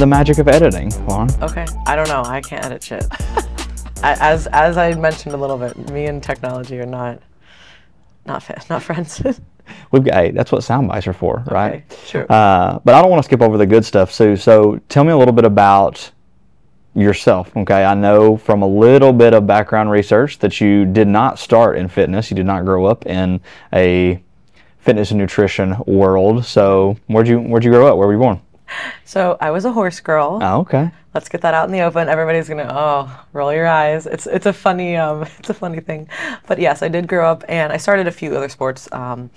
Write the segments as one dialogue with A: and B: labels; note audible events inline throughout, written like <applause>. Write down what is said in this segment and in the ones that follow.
A: the magic of editing, Laurin?
B: Okay, I don't know. I can't edit shit. <laughs> as as I mentioned a little bit, me and technology are not not fa- not friends. <laughs>
A: We've got hey, that's what sound bites are for, right?
B: Okay, sure.
A: Uh, but I don't want to skip over the good stuff, Sue. So tell me a little bit about yourself. Okay, I know from a little bit of background research that you did not start in fitness. You did not grow up in a fitness and nutrition world. So where'd you where'd you grow up? Where were you born?
B: So I was a horse girl.
A: Oh, okay.
B: Let's get that out in the open. Everybody's gonna oh roll your eyes. It's it's a funny um <laughs> it's a funny thing, but yes, I did grow up and I started a few other sports. Um,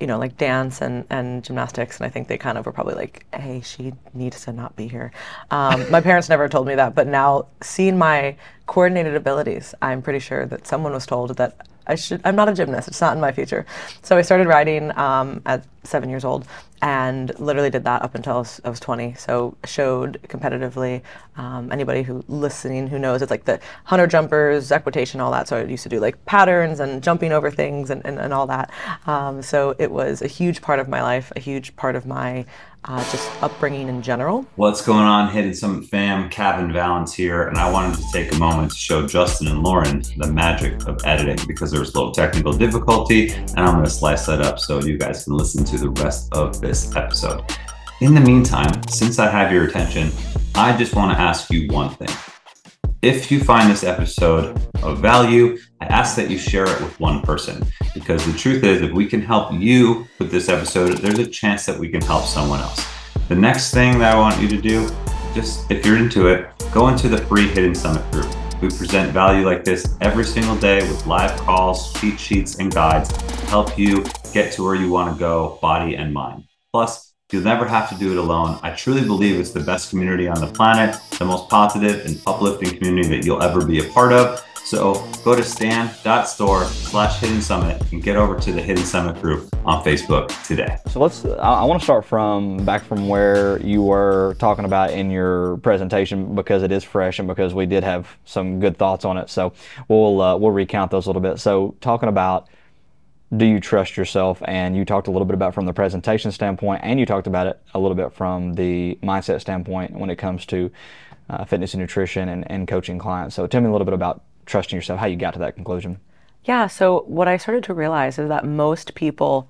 B: you know, like dance and, and gymnastics, and I think they kind of were probably like, "Hey, she needs to not be here." Um, <laughs> my parents never told me that, but now seeing my coordinated abilities, I'm pretty sure that someone was told that I should. I'm not a gymnast. It's not in my future. So I started riding um, at seven years old, and literally did that up until I was, I was 20. So showed competitively. Um, anybody who listening who knows it's like the hunter jumpers, equitation, all that. So I used to do like patterns and jumping over things and, and, and all that. Um, so it was a huge part of my life, a huge part of my uh, just upbringing in general.
C: What's going on, Hidden Summit fam? Kevin Valance here, and I wanted to take a moment to show Justin and Laurin the magic of editing because there was a little technical difficulty, and I'm going to slice that up so you guys can listen to the rest of this episode. In the meantime, since I have your attention, I just want to ask you one thing. If you find this episode of value, I ask that you share it with one person because the truth is, if we can help you with this episode, there's a chance that we can help someone else. The next thing that I want you to do, just if you're into it, go into the free Hidden Summit group. We present value like this every single day with live calls, cheat sheets, and guides to help you get to where you want to go, body and mind. Plus, You'll never have to do it alone. I truly believe it's the best community on the planet, the most positive and uplifting community that you'll ever be a part of. So go to stan.store slash hidden summit and get over to the hidden summit group on Facebook today.
A: So let's, I, want to start from back from where you were talking about in your presentation because it is fresh and because we did have some good thoughts on it. So we'll, uh, we'll recount those a little bit. So talking about do you trust yourself? And you talked a little bit about from the presentation standpoint, and you talked about it a little bit from the mindset standpoint when it comes to uh, fitness and nutrition and, and coaching clients. So tell me a little bit about trusting yourself, how you got to that conclusion.
B: Yeah, so what I started to realize is that most people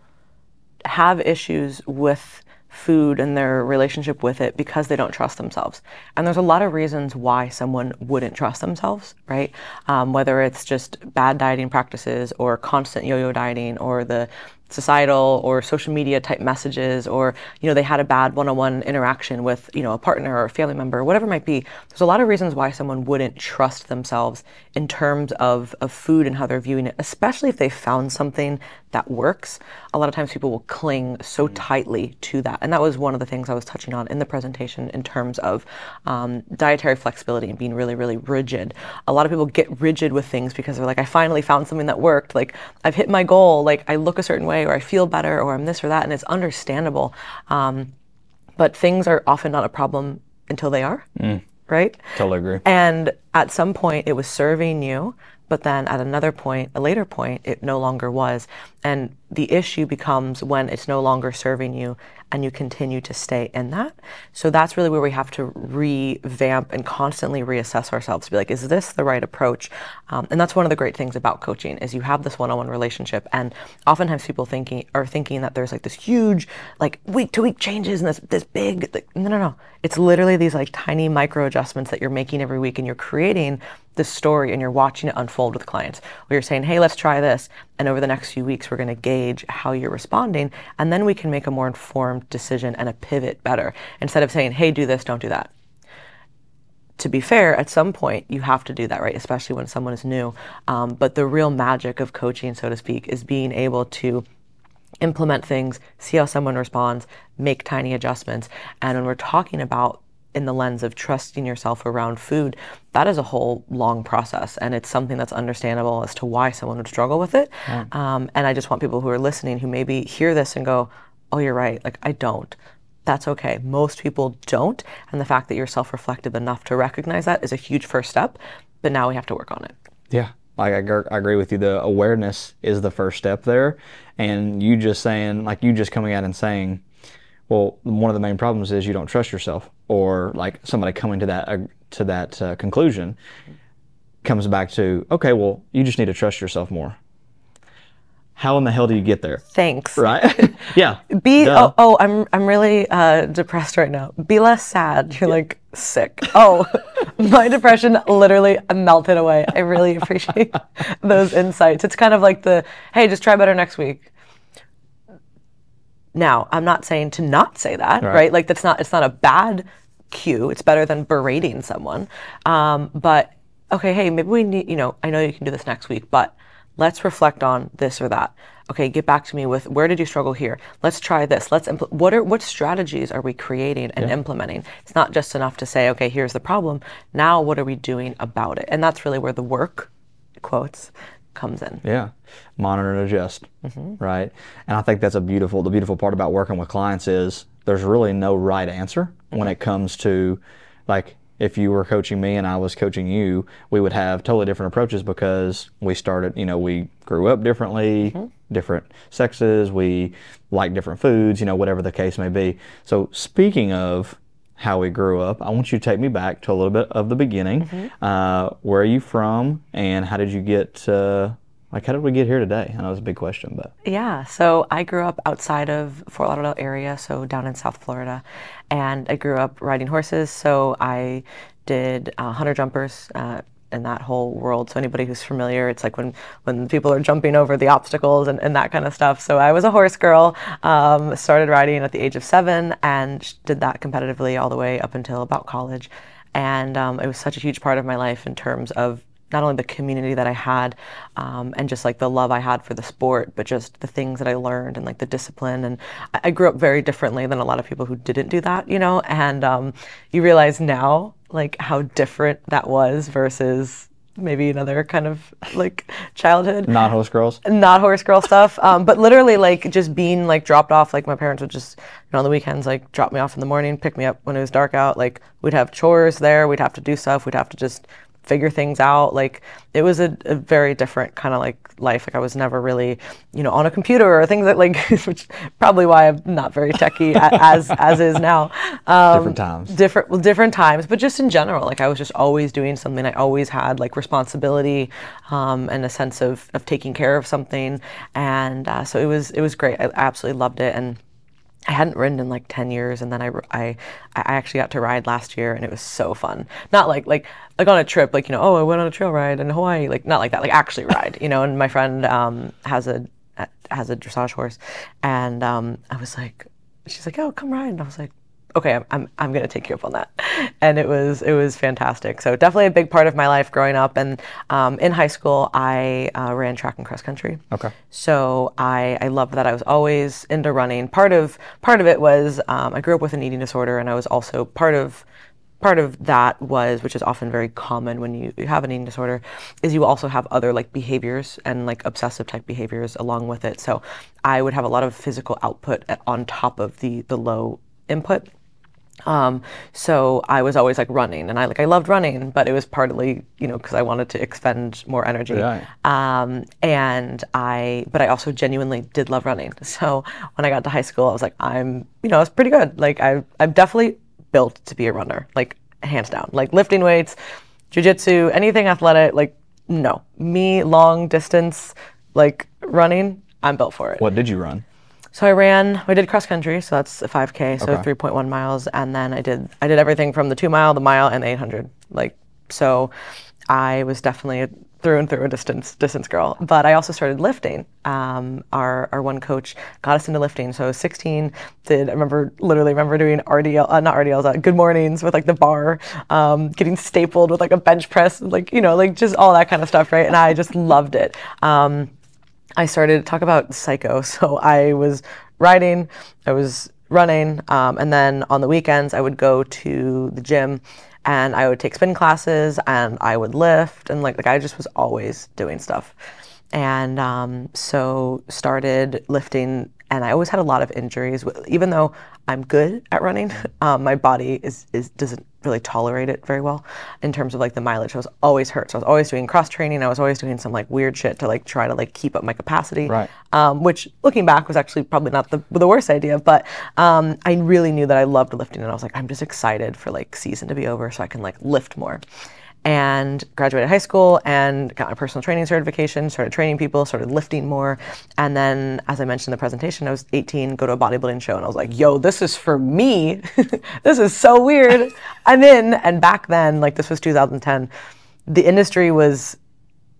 B: have issues with food and their relationship with it because they don't trust themselves. And there's a lot of reasons why someone wouldn't trust themselves, right? Um, whether it's just bad dieting practices or constant yo yo dieting or the societal or social media type messages or you know they had a bad one-on-one interaction with you know a partner or a family member whatever it might be there's a lot of reasons why someone wouldn't trust themselves in terms of, of food and how they're viewing it especially if they found something that works, a lot of times people will cling so mm. tightly to that. And that was one of the things I was touching on in the presentation in terms of um, dietary flexibility and being really, really rigid. A lot of people get rigid with things because they're like, I finally found something that worked. Like, I've hit my goal. Like, I look a certain way, or I feel better, or I'm this or that. And it's understandable. Um, but things are often not a problem until they are. Mm. Right?
A: Totally agree.
B: And at some point, it was serving you but then at another point, a later point, it no longer was. And the issue becomes when it's no longer serving you and you continue to stay in that. So that's really where we have to revamp and constantly reassess ourselves to be like, is this the right approach? Um, and that's one of the great things about coaching is you have this one-on-one relationship. And oftentimes people thinking are thinking that there's like this huge, like week to week changes and this this big. Like, no, no, no. It's literally these like tiny micro adjustments that you're making every week, and you're creating this story and you're watching it unfold with clients. Where you're saying, hey, let's try this, and over the next few weeks, we're going to gauge how you're responding, and then we can make a more informed decision and a pivot better instead of saying, hey, do this, don't do that. To be fair, at some point you have to do that, right? Especially when someone is new. Um, but the real magic of coaching, so to speak, is being able to implement things, see how someone responds, make tiny adjustments. And when we're talking about in the lens of trusting yourself around food, that is a whole long process. And it's something that's understandable as to why someone would struggle with it. Yeah. Um, and I just want people who are listening who maybe hear this and go, oh, you're right. Like, I don't. That's okay. Most people don't. And the fact that you're self reflective enough to recognize that is a huge first step. But now we have to work on it.
A: Yeah. Like I, I agree with you. The awareness is the first step there. And you just saying, like you just coming out and saying, Well, one of the main problems is you don't trust yourself, or like somebody coming to that uh, to that uh, conclusion comes back to, okay, well, you just need to trust yourself more. How in the hell do you get there?
B: Thanks.
A: Right? <laughs> yeah.
B: Be
A: Duh.
B: oh, oh I'm I'm really uh, depressed right now. Be less sad. You're like sick. Oh, <laughs> my depression literally melted away. I really appreciate <laughs> those insights. It's kind of like the hey, just try better next week. Now, I'm not saying to not say that, right? Like that's not it's not a bad cue. It's better than berating someone. Um, but okay, hey, maybe we need. You know, I know you can do this next week, but let's reflect on this or that. Okay, get back to me with where did you struggle here? Let's try this. Let's impl- what are what strategies are we creating and implementing? It's not just enough to say, okay, here's the problem. Now, what are we doing about it? And that's really where the work, quotes, comes in.
A: Yeah, monitor and adjust,
B: Mm-hmm.
A: right? And I think that's a beautiful. The beautiful part about working with clients is there's really no right answer when it comes to, like, if you were coaching me and I was coaching you, we would have totally different approaches because we started. You know, we grew up differently,
B: Mm-hmm.
A: different sexes, we like different foods. You know, whatever the case may be. So speaking of how we grew up. I want you to take me back to a little bit of the beginning.
B: Mm-hmm.
A: Uh, where are you from, and how did you get? Uh, like, how did we get here today? I know it's a big question, but
B: Yeah, so I grew up outside of Fort Lauderdale area, so down in South Florida, and I grew up riding horses. So I did uh, hunter jumpers uh, in that whole world. So anybody who's familiar, it's like when when people are jumping over the obstacles and, and that kind of stuff. So I was a horse girl. Um, started riding at the age of seven and did that competitively all the way up until about college, and um, it was such a huge part of my life in terms of not only the community that I had um, and just like the love I had for the sport, but just the things that I learned and like the discipline. And I, I grew up very differently than a lot of people who didn't do that, you know. And um, you realize now like how different that was versus maybe another kind of like childhood
A: not horse girls.
B: not horse girl stuff <laughs> um, but literally like just being like dropped off like my parents would just you know on the weekends like drop me off in the morning pick me up when it was dark out like we'd have chores there we'd have to do stuff we'd have to just figure things out. Like it was a, a very different kind of like life. Like i was never really you know on a computer or things that like <laughs> which probably why i'm not very techy as as is now. Um,
A: Different times.
B: different well, different times but just in general like i was just always doing something. I always had like responsibility um, and a sense of, of taking care of something. And uh, so it was it was great. I absolutely loved it. And I hadn't ridden in like 10 years and then I, I, I actually got to ride last year and it was so fun. Not like, like, like on a trip, like, you know, oh, I went on a trail ride in Hawaii, like not like that, like actually ride, you know, and my friend um, has a, has a dressage horse and um, I was like, she's like, oh, come ride. And I was like, okay, I'm, I'm, I'm going to take you up on that. <laughs> And it was, it was fantastic. So definitely a big part of my life growing up. And um, in high school, I uh, ran track and cross country.
A: Okay.
B: So I, I loved that. I was always into running. Part of part of it was um, I grew up with an eating disorder, and I was also part of part of that was, which is often very common when you, you have an eating disorder, is you also have other like behaviors and like obsessive type behaviors along with it. So I would have a lot of physical output at, on top of the the low input. Um, so I was always like running, and I like I loved running, but it was partly you know because I wanted to expend more energy.
A: Right.
B: Um, and I, but I also genuinely did love running. <laughs> So when I got to high school, I was like, I'm, you know, I was pretty good. Like I, I'm definitely built to be a runner, like hands down. Like lifting weights, jujitsu, anything athletic. Like no, me long distance, like running, I'm built for it.
A: What did you run?
B: So I ran. I did cross country, so that's a 5K, so
A: Okay.
B: 3.1 miles, and then I did I did everything from the two mile, the mile, and the 800. Like so, I was definitely a through and through a distance distance girl. But I also started lifting. Um, our our one coach got us into lifting. So I was 16. Did I remember literally remember doing RDL uh, not RDLs uh, good mornings with like the bar, um, getting stapled with like a bench press, like you know like just all that kind of stuff, right? And I just loved it. Um, I started talk about psycho. <laughs> So I was riding, I was running, um, and then on the weekends I would go to the gym, and I would take spin classes, and I would lift, and like like I just was always doing stuff, and um, so started lifting, and I always had a lot of injuries. Even though I'm good at running, <laughs> um, my body is is doesn't really tolerate it very well in terms of like the mileage. I was always hurt. So I was always doing cross training. I was always doing some like weird shit to like try to like keep up my capacity.
A: Right.
B: Um, which looking back was actually probably not the, the worst idea, but um, I really knew that I loved lifting and I was like, I'm just excited for like season to be over so I can like lift more and graduated high school and got my personal training certification, started training people, started lifting more. And then, as I mentioned in the presentation, I was 18, go to a bodybuilding show, and I was like, yo, this is for me. <laughs> this is so weird. <laughs> I'm in. And back then, like this was 2010, the industry was,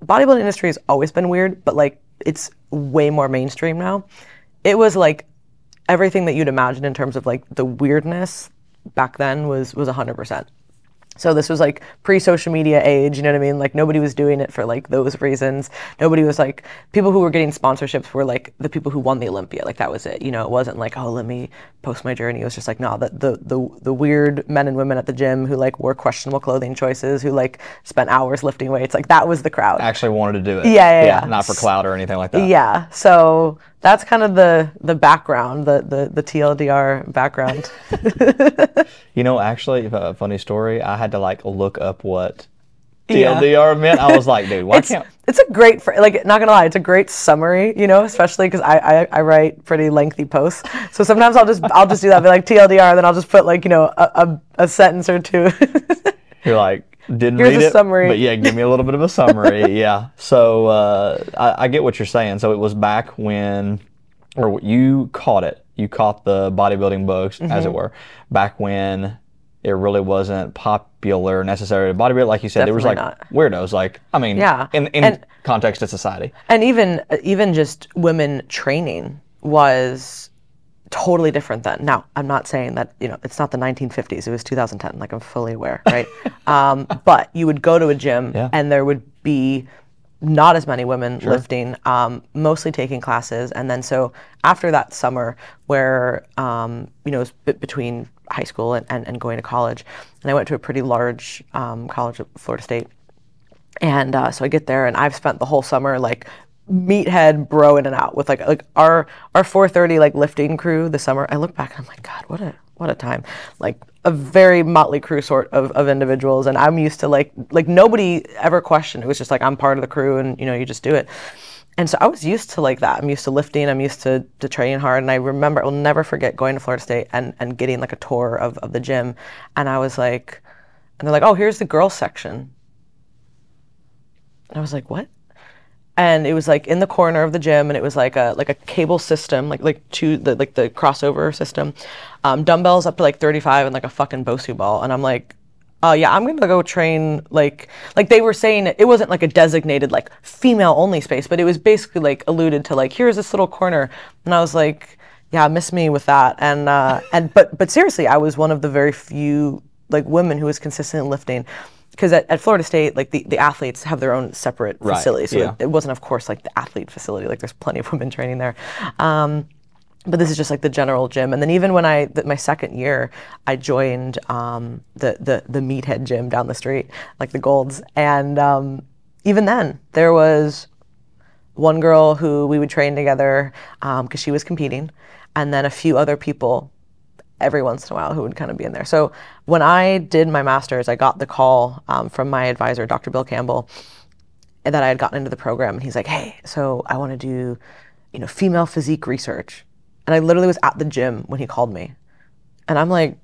B: bodybuilding industry has always been weird, but like it's way more mainstream now. It was like everything that you'd imagine in terms of like the weirdness back then was was 100%. So this was like pre-social media age, you know what I mean? Like nobody was doing it for like those reasons. Nobody was like people who were getting sponsorships were like the people who won the Olympia. Like that was it. You know, it wasn't like, oh, let me post my journey. It was just like, nah, the the the, the weird men and women at the gym who like wore questionable clothing choices, who like spent hours lifting weights. Like that was the crowd.
A: Actually wanted to do it.
B: Yeah, yeah, yeah.
A: Not for clout or anything like that.
B: Yeah. So that's kind of the the background, the the, the TLDR background. <laughs>
A: You know, actually, a uh, funny story. I had to like look up what
B: Yeah.
A: TLDR meant. I was like, dude, why
B: it's,
A: can't?
B: it's a great fr- like not gonna lie it's a great summary you know especially because I, I i write pretty lengthy posts so sometimes i'll just i'll just do that be like tldr and then i'll just put like you know a, a, a sentence or two <laughs>
A: You're like, didn't
B: Here's
A: read
B: a
A: it,
B: summary.
A: but yeah, give me a little bit of a summary. <laughs> yeah. So uh, I, I get what you're saying. So it was back when, or you caught it. You caught the bodybuilding as
B: Mm-hmm.
A: it were, back when it really wasn't popular necessarily. to Bodybuilding, like you said, there was like
B: Definitely
A: weirdos. Like, I mean,
B: Yeah.
A: in in
B: And-
A: context of society.
B: and even even just women training was totally different then. Now i'm not saying that you know it's not the 1950s it was 2010 like i'm fully aware right? <laughs> Um, but you would go to a gym
A: Yeah.
B: and there would be not as many women lifting um, mostly taking classes. And then so after that summer where um, you know it was b- between high school and, and, and going to college and i went to a pretty large um, college at florida state. And uh, so I get there, and I've spent the whole summer like meathead bro in and out with like like our our 4:30 like lifting crew this summer. I look back, and I'm like, God, what a what a time! Like a very motley crew sort of, of individuals, and I'm used to like like nobody ever questioned. It was just like I'm part of the crew, and you know you just do it. And so I was used to like that. I'm used to lifting. I'm used to, to training hard. And I remember, I will never forget going to Florida State and, and getting like a tour of, of the gym. And I was like, and they're like, oh, here's the girls section. And I was like, what? And it was like in the corner of the gym, and it was like a like a cable system, like like two the like the crossover system, um, dumbbells up to like 35 and like a fucking Bosu ball. And I'm like, oh yeah, I'm gonna go train like like they were saying it wasn't like a designated like female only space, but it was basically like alluded to like here's this little corner, and I was like, yeah, miss me with that. And uh, and but but seriously, I was one of the very few like women who was consistent in lifting because at, at Florida State, like the, the athletes have their own separate
A: Right,
B: facility. So
A: yeah.
B: it, it wasn't, of course, like the athlete facility. Like there's plenty of women training there. Um, but this is just like the general gym. And then even when I, th- my second year, I joined um, the, the, the meathead gym down the street, like the Golds. And um, even then, there was one girl who we would train together because she was competing, and then a few other people every once in a while who would kind of be in there. So when I did my master's, I got the call um, from my advisor, Dr. Bill Campbell, that I had gotten into the program, and he's like, "Hey, so I want to do, you know, female physique research," and I literally was at the gym when he called me, and I'm like.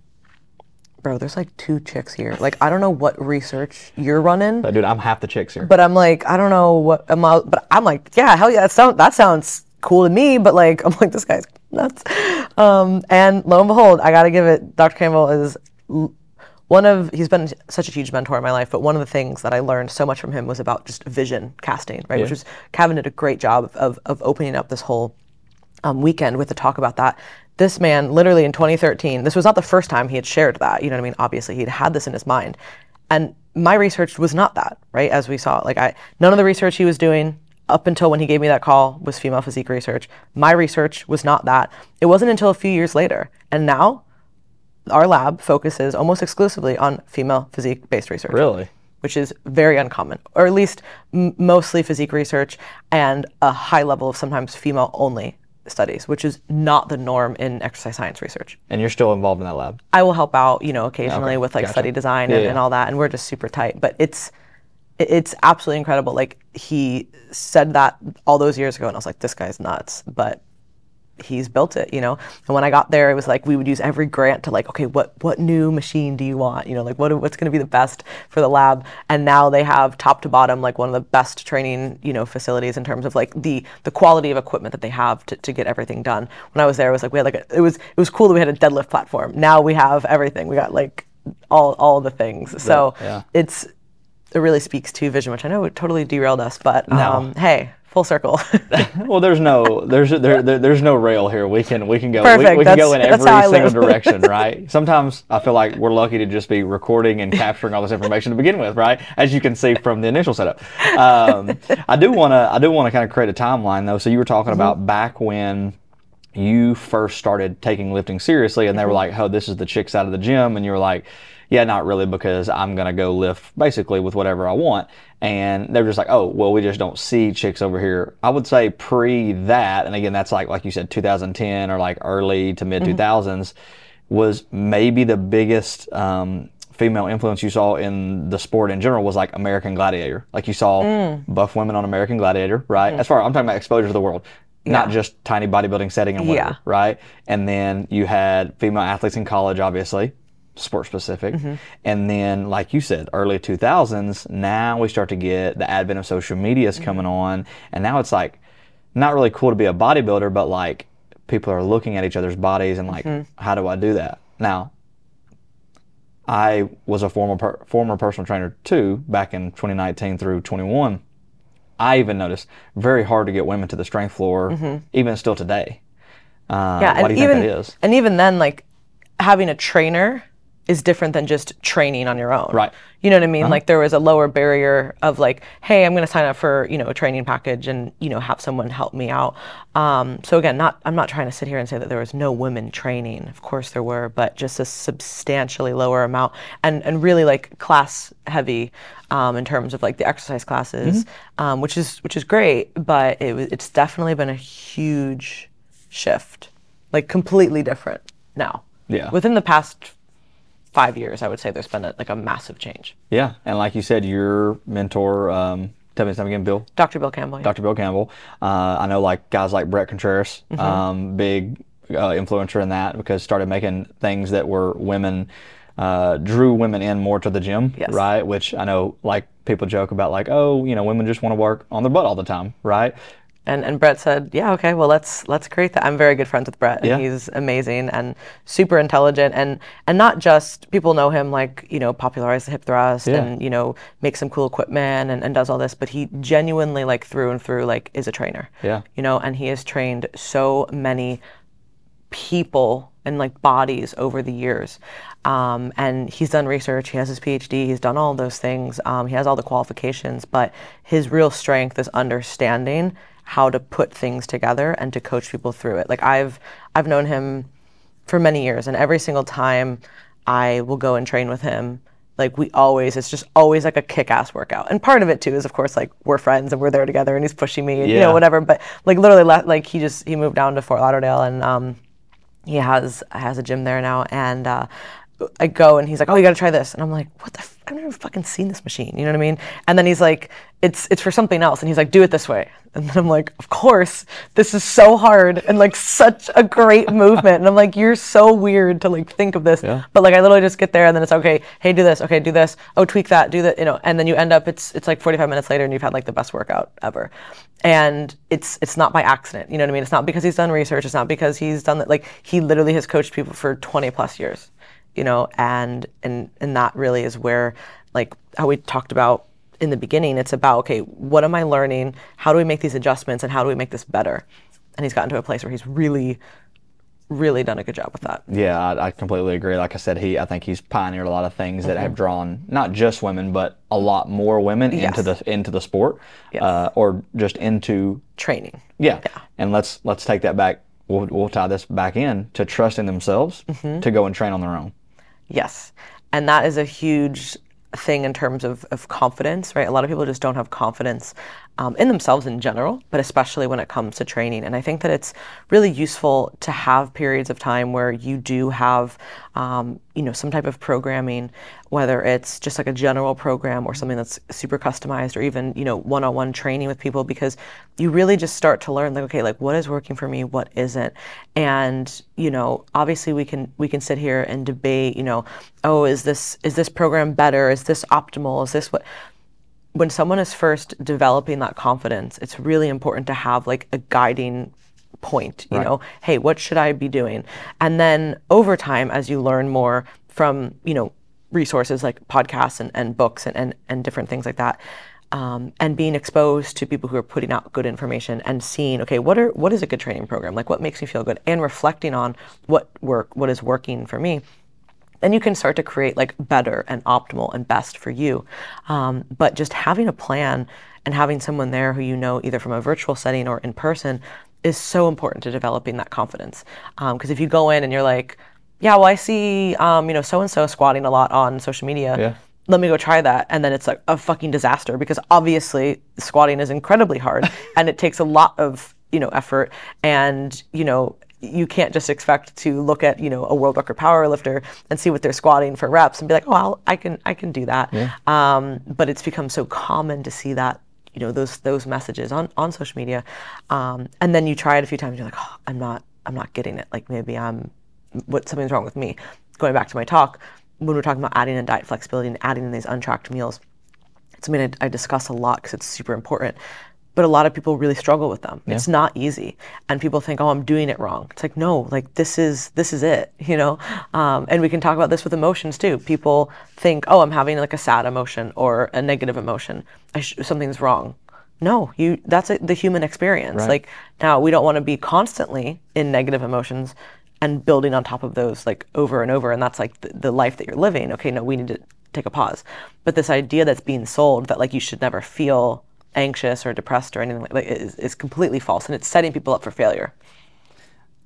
B: Bro, there's like two chicks here. Like, I don't know what research you're running,
A: But dude, I'm half the chicks here.
B: but I'm like, I don't know what am I, but I'm like, yeah, hell yeah, that sounds that sounds cool to me. But like, <laughs> I'm like, this guy's nuts. Um, and lo and behold, I gotta give it. Dr. Campbell is one of he's been such a huge mentor in my life. But one of the things that I learned so much from him was about just vision casting, right? Which was Kevin did a great job of, of, of opening up this whole um, weekend with a talk about that. This man, literally in 2013, this was not the first time he had shared that. You know what I mean? Obviously, he'd had this in his mind, and my research was not that, right? As we saw, like I, none of the research he was doing up until when he gave me that call was female physique research. My research was not that. It wasn't until a few years later, and now our lab focuses almost exclusively on female physique based research
A: really?
B: which is very uncommon, or at least m- mostly physique research and a high level of sometimes female only studies, which is not the norm in exercise science research.
A: And you're still involved in that lab.
B: I will help out, you know, occasionally
A: Okay,
B: with like
A: gotcha.
B: study design
A: Yeah,
B: and,
A: yeah.
B: and all that, and we're just super tight. But it's it- it's absolutely incredible. Like he said that all those years ago, and I was like, this guy's nuts. But he's built it, you know. And when I got there, it was like we would use every grant to like, okay, what what new machine do you want? You know, like what what's going to be the best for the lab? And now they have top to bottom like one of the best training, you know, facilities in terms of like the the quality of equipment that they have to, to get everything done. When I was there, it was like we had like a, it was it was cool that we had a deadlift platform. Now we have everything. We got like all all the things. So
A: yeah.
B: it's it really speaks to vision, which I know it totally derailed us, but um, hey, full circle. <laughs>
A: Well, there's no there's there, there there's no rail here. We can we can go we,
B: Perfect.
A: we can go in
B: That's- <laughs> that's how I
A: every single direction, <laughs> right? Sometimes I feel like we're lucky to just be recording and capturing all this information to begin with, right? As you can see from the initial setup. Um, I do want to I do want to kind of create a timeline though. So you were talking
B: Mm-hmm.
A: about back when you first started taking lifting seriously and they were
B: Mm-hmm.
A: like, "Oh, this is the chicks out of the gym." And you were like, "Yeah, not really because I'm going to go lift basically with whatever I want." And they're just like, "Oh, well, we just don't see chicks over here." I would say pre that, and again, that's like like you said 2010 or like early to mid mm-hmm. 2000s was maybe the biggest um, female influence you saw in the sport in general was like American Gladiator. Like you saw mm. buff women on American Gladiator, right? Mm. As far I'm talking about exposure to the world, not just tiny bodybuilding setting and whatever,
B: Yeah.
A: right? And then you had female athletes in college, obviously, sport specific. Mm-hmm. And then, like you said, early 2000s, now we start to get the advent of social medias mm-hmm. coming on. And now it's like not really cool to be a bodybuilder, but like people are looking at each other's bodies and like, mm-hmm. how do I do that? Now, I was a former per- former personal trainer too back in 2019 through 21. I even noticed very hard to get women to the strength floor, even still today. Uh,
B: yeah, and
A: do you
B: even
A: think that is?
B: and even then, like having a trainer is different than just training on your own.
A: Right. Uh-huh.
B: You know what I mean? Like there was a lower barrier of like, hey, I'm going to sign up for you know a training package and you know have someone help me out. Um, so again, not I'm not trying to sit here and say that there was no women training. Of course there were, but just a substantially lower amount and and really like class heavy um, in terms of like the exercise classes,
A: Mm-hmm.
B: um, which is which is great, but it was it's definitely been a huge shift, like completely different now.
A: Yeah.
B: Within the past five years, I would say there's been a, like a massive change.
A: Yeah, and like you said, your mentor, um, tell me his name again, Bill.
B: Dr. Bill Campbell. yeah.
A: Dr. Bill Campbell. Uh, I know like guys like Bret Contreras,
B: Mm-hmm.
A: um, big uh, influencer in that because started making things that were women, uh, drew women in more to the gym,
B: Yes.
A: right? Which I know like people joke about like, oh, you know, women just want to work on their butt all the time, right?
B: And and Bret said, yeah, okay, well let's let's create that. I'm very good friends with Bret, and
A: Yeah.
B: he's amazing and super intelligent, and and not just people know him like you know popularize the hip thrust
A: Yeah.
B: and you know makes some cool equipment and, and does all this, but he genuinely like through and through like is a trainer.
A: Yeah.
B: You know, and he has trained so many people and like bodies over the years. Um, and he's done research, he has his PhD, he's done all those things, um, he has all the qualifications, but his real strength is understanding how to put things together and to coach people through it. Like I've I've known him for many years and every single time I will go and train with him, like we always it's just always like a kick-ass workout. And part of it too is of course like we're friends and we're there together and he's pushing me and you know whatever, but like literally like he just he moved down to Fort Lauderdale and um he has has a gym there now and uh, I go and he's like, oh, you got to try this, and I'm like, what the? F- I've never fucking seen this machine. You know what I mean? And then he's like, it's it's for something else, and he's like, do it this way, and then I'm like, of course, this is so hard and like such a great movement, and I'm like, you're so weird to like think of this, but like I literally just get there and then it's okay, hey, do this, okay, do this, oh, tweak that, do that, you know, and then you end up it's it's like 45 minutes later and you've had like the best workout ever, and it's it's not by accident, you know what I mean? It's not because he's done research, it's not because he's done that, like he literally has coached people for 20 plus years you know and and and that really is where like how we talked about in the beginning it's about okay what am i learning how do we make these adjustments and how do we make this better and he's gotten to a place where he's really really done a good job with that
A: Yeah, I, I completely agree. Like I said, he I think he's pioneered a lot of things that have drawn not just women, but a lot more women into the into the sport,
B: Yes.
A: uh, or just into
B: training
A: yeah. And let's let's take that back. We'll, we'll tie this back in to trusting themselves to go and train on their own.
B: Yes. And that is a huge thing in terms of, of confidence, right? A lot of people just don't have confidence um, in themselves in general, but especially when it comes to training. And I think that it's really useful to have periods of time where you do have, um, you know, some type of programming, whether it's just like a general program or something that's super customized, or even you know one-on-one training with people, because you really just start to learn like, okay, like what is working for me, what isn't, and you know, obviously we can we can sit here and debate, you know, oh, is this is this program better? Is this optimal? Is this what? When someone is first developing that confidence, it's really important to have like a guiding point, you right. know, hey, what should I be doing? And then over time, as you learn more from, you know, resources like podcasts and, and books and, and, and different things like that, um, and being exposed to people who are putting out good information and seeing, okay, what are what is a good training program? Like what makes me feel good? And reflecting on what work, what is working for me then you can start to create like better and optimal and best for you. Um, but just having a plan and having someone there who you know either from a virtual setting or in person is so important to developing that confidence. Because um, if you go in and you're like, yeah, well, I see, um, you know, so and so squatting a lot on social media. Yeah. Let me go try that. And then it's like a fucking disaster because obviously squatting is incredibly hard <laughs> and it takes a lot of, you know, effort. And, you know, you can't just expect to look at you know a world record power lifter and see what they're squatting for reps and be like oh I'll, i can i can do that. Yeah. um, but it's become so common to see that you know those those messages on on social media. Um, and then you try it a few times and you're like oh i'm not i'm not getting it. Like maybe i'm what something's wrong with me. Going back to my talk when we're talking about adding in diet flexibility and adding in these untracked meals it's something I, I discuss a lot because it's super important but a lot of people really struggle with them. Yeah. It's not easy, and people think, "Oh, I'm doing it wrong." It's like, no, like this is this is it, <laughs> you know. Um, and we can talk about this with emotions too. People think, "Oh, I'm having like a sad emotion or a negative emotion. Sh- something's wrong." No, you. That's a, the human experience. Right. Like now, we don't want to be constantly in negative emotions and building on top of those like over and over, and that's like the, the life that you're living. Okay, no, we need to take a pause. But this idea that's being sold that like you should never feel anxious or depressed or anything like that is, is completely false and it's setting people up for failure.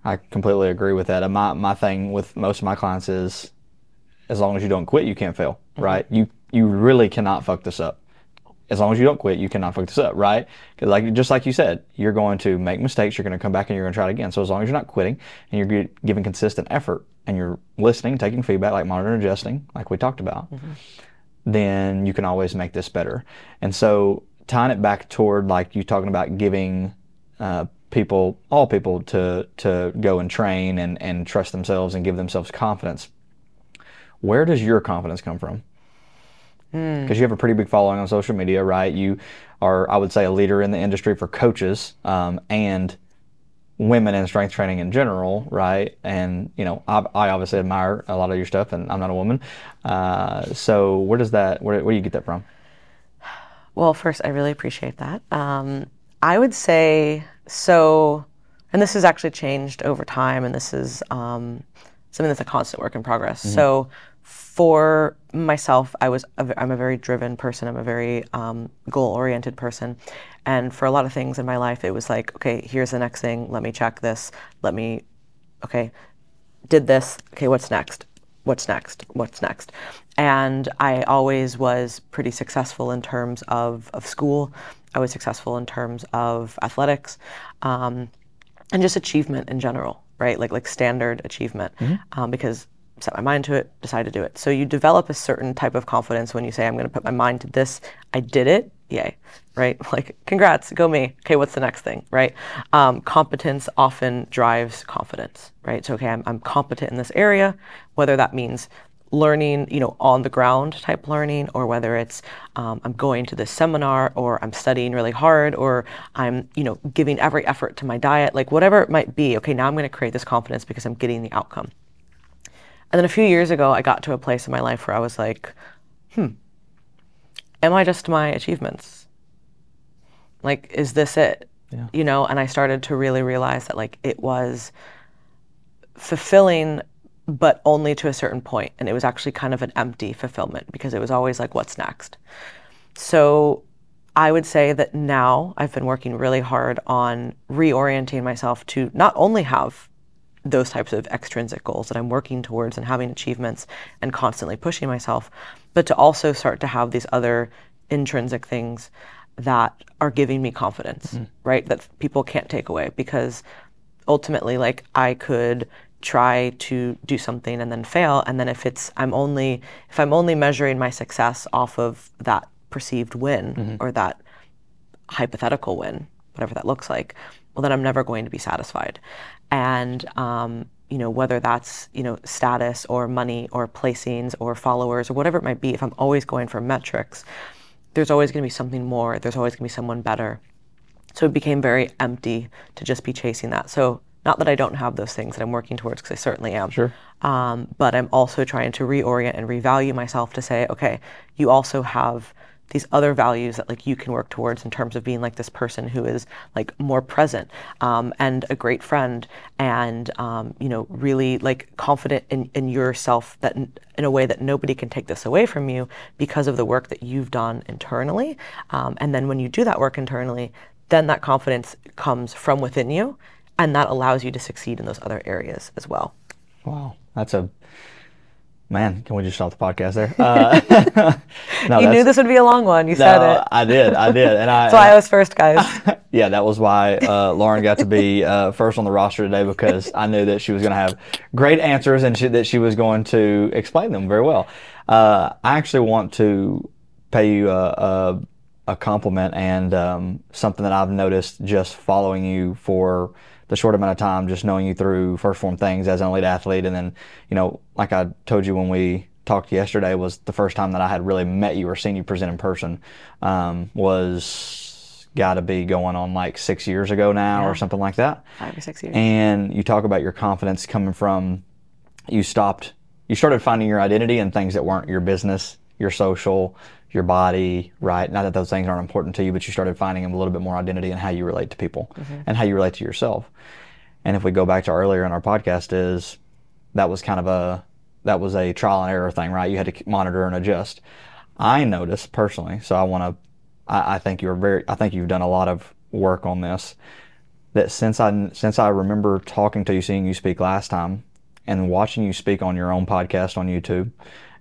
A: I completely agree with that. My my thing with most of my clients is as long as you don't quit, you can't fail, mm-hmm. right? You you really cannot fuck this up. As long as you don't quit, you cannot fuck this up, right? Because like just like you said, you're going to make mistakes. You're going to come back and you're going to try it again. So as long as you're not quitting and you're giving consistent effort and you're listening, taking feedback, like monitoring, adjusting, like we talked about, mm-hmm. then you can always make this better. And so tying it back toward like you talking about giving uh, people, all people, to to go and train and and trust themselves and give themselves confidence. Where does your confidence come from? Because hmm. you have a pretty big following on social media, right? You are, I would say, a leader in the industry for coaches um, and women in strength training in general, right? And you know, I, I, obviously admire a lot of your stuff, and I'm not a woman. Uh, so where does that? Where, where do you get that from?
B: Well, first, I really appreciate that. Um, I would say so, and this has actually changed over time, and this is um, something that's a constant work in progress. Mm-hmm. So, for myself, I was a, I'm a very driven person. I'm a very um, goal-oriented person, and for a lot of things in my life, it was like, okay, here's the next thing. Let me check this. Let me, okay, did this. Okay, what's next? what's next? What's next? And I always was pretty successful in terms of, of school. I was successful in terms of athletics um, and just achievement in general, right? Like like standard achievement, mm-hmm. um, because set my mind to it, decide to do it. So you develop a certain type of confidence when you say, I'm going to put my mind to this. I did it. Yay. Right? <laughs> Like, congrats, go me. Okay, what's the next thing? Right? Um, competence often drives confidence, right? So, okay, I'm, I'm competent in this area, whether that means learning, you know, on the ground type learning, or whether it's um, I'm going to this seminar, or I'm studying really hard, or I'm, you know, giving every effort to my diet, like whatever it might be. Okay, now I'm going to create this confidence because I'm getting the outcome. And then a few years ago, I got to a place in my life where I was like, hmm, am I just my achievements? Like, is this it? Yeah. You know, and I started to really realize that like it was fulfilling, but only to a certain point. And it was actually kind of an empty fulfillment because it was always like, what's next? So I would say that now I've been working really hard on reorienting myself to not only have those types of extrinsic goals that I'm working towards and having achievements and constantly pushing myself, but to also start to have these other intrinsic things that are giving me confidence, mm-hmm. right? That people can't take away because ultimately, like I could try to do something and then fail, and then if it's I'm only if I'm only measuring my success off of that perceived win or that hypothetical win, whatever that looks like, well, then I'm never going to be satisfied. And um, you know, whether that's you know status or money or placings or followers or whatever it might be, if I'm always going for metrics, there's always going to be something more. There's always going to be someone better. So it became very empty to just be chasing that. So not that I don't have those things that I'm working towards, because I certainly am.
A: Sure.
B: Um, but I'm also trying to reorient and revalue myself to say, okay, you also have these other values that like you can work towards in terms of being like this person who is like more present um, and a great friend and um, you know really like confident in, in yourself that in, in a way that nobody can take this away from you because of the work that you've done internally um, and then when you do that work internally then that confidence comes from within you and that allows you to succeed in those other areas as well
A: Wow, that's a man. Can we just stop the podcast there? Uh, <laughs> no,
B: you knew this would be a long one you said it
A: I did, I did, and I. <laughs>
B: that's why i was first guys <laughs>
A: yeah, that was why uh, Laurin got to be uh, first on the roster today because I knew that she was going to have great answers and she, that she was going to explain them very well. Uh, I actually want to pay you a, a, a compliment and um, something that I've noticed just following you for the short amount of time, just knowing you through First Form things as an elite athlete, and then you know, like I told you when we talked yesterday, was the first time that I had really met you or seen you present in person. Um, was got to be going on like six years ago now or something like that.
B: five or six years
A: And you talk about your confidence coming from you stopped, you started finding your identity in things that weren't your business, your social, your body, right? Not that those things aren't important to you, but you started finding a little bit more identity in how you relate to people and how you relate to yourself. And if we go back to earlier in our podcast, is that was kind of a that was a trial and error thing, right? You had to monitor and adjust. I noticed personally, so I want to. I, I think you're very. I think you've done a lot of work on this. That since I since I remember talking to you, seeing you speak last time, and watching you speak on your own podcast on YouTube,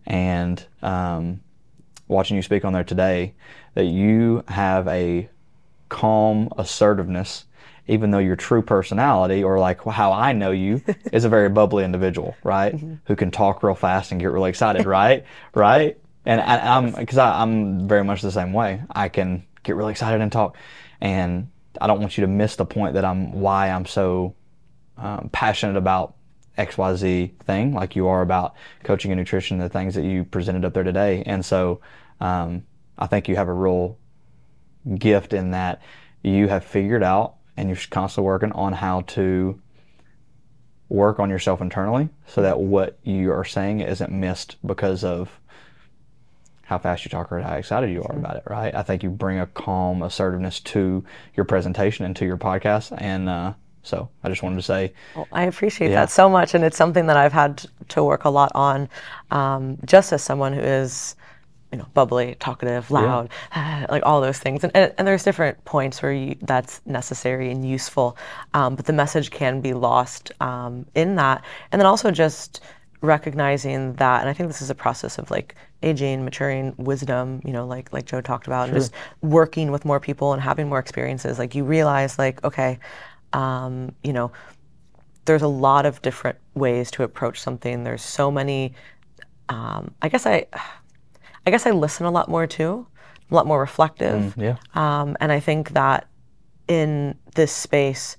A: and um, watching you speak on there today, that you have a calm assertiveness even though your true personality or like how I know you <laughs> is a very bubbly individual, right? Who can talk real fast and get really excited, right? <laughs> Right? And, and I'm because I'm very much the same way. I can get really excited and talk, and I don't want you to miss the point that I'm why I'm so um, passionate about XYZ thing, like you are about coaching and nutrition, the things that you presented up there today. And so um, I think you have a real gift in that you have figured out and you're constantly working on how to work on yourself internally so that what you are saying isn't missed because of how fast you talk or how excited you are about it, right? I think you bring a calm assertiveness to your presentation and to your podcast. And uh, so I just wanted to say,
B: Well, I appreciate
A: Yeah.
B: that so much, and it's something that I've had to work a lot on. Um, just as someone who is, you know, bubbly, talkative, loud, <sighs> like all those things, and, and, and there's different points where you, that's necessary and useful, um, but the message can be lost um, in that, and then also just recognizing that, and I think this is a process of like aging, maturing, wisdom, you know, like like Joe talked about, and just working with more people and having more experiences. Like you realize, like, okay, um, you know, there's a lot of different ways to approach something. There's so many. Um, I guess I, I guess I listen a lot more too, a lot more reflective.
A: yeah.
B: Um, and I think that in this space,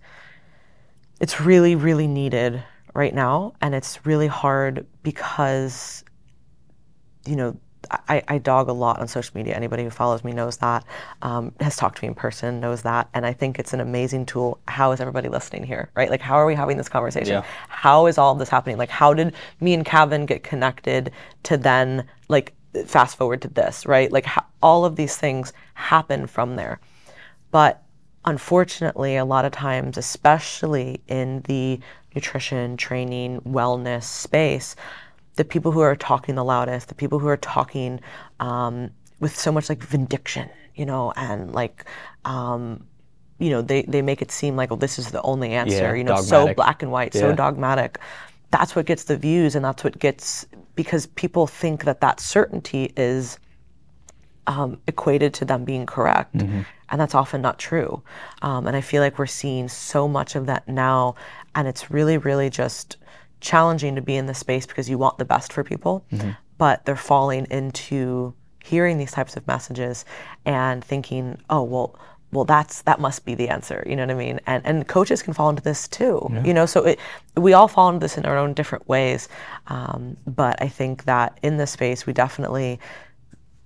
B: it's really, really needed right now, and it's really hard because, you know, I, I dog a lot on social media. Anybody who follows me knows that, um, has talked to me in person knows that, and I think it's an amazing tool. How is everybody listening here, right? Like, how are we having this conversation?
A: Yeah.
B: How is all of this happening? Like, how did me and Kevin get connected to then, like, fast forward to this, right? Like, ho- all of these things happen from there. But unfortunately, a lot of times, especially in the nutrition, training, wellness space, the people who are talking the loudest, the people who are talking um, with so much like vindiction, you know, and like, um, you know, they, they make it seem like, well, this is the only answer,
A: Yeah,
B: you know, so black and white, so dogmatic. That's what gets the views, and that's what gets because people think that that certainty is um, equated to them being correct. And that's often not true. Um, and I feel like we're seeing so much of that now. And it's really, really just challenging to be in this space because you want the best for people, but they're falling into hearing these types of messages and thinking, oh, well, well that's that must be the answer you know what i mean? And and coaches can fall into this too you know? So it, we all fall into this in our own different ways um, but i think that in this space we definitely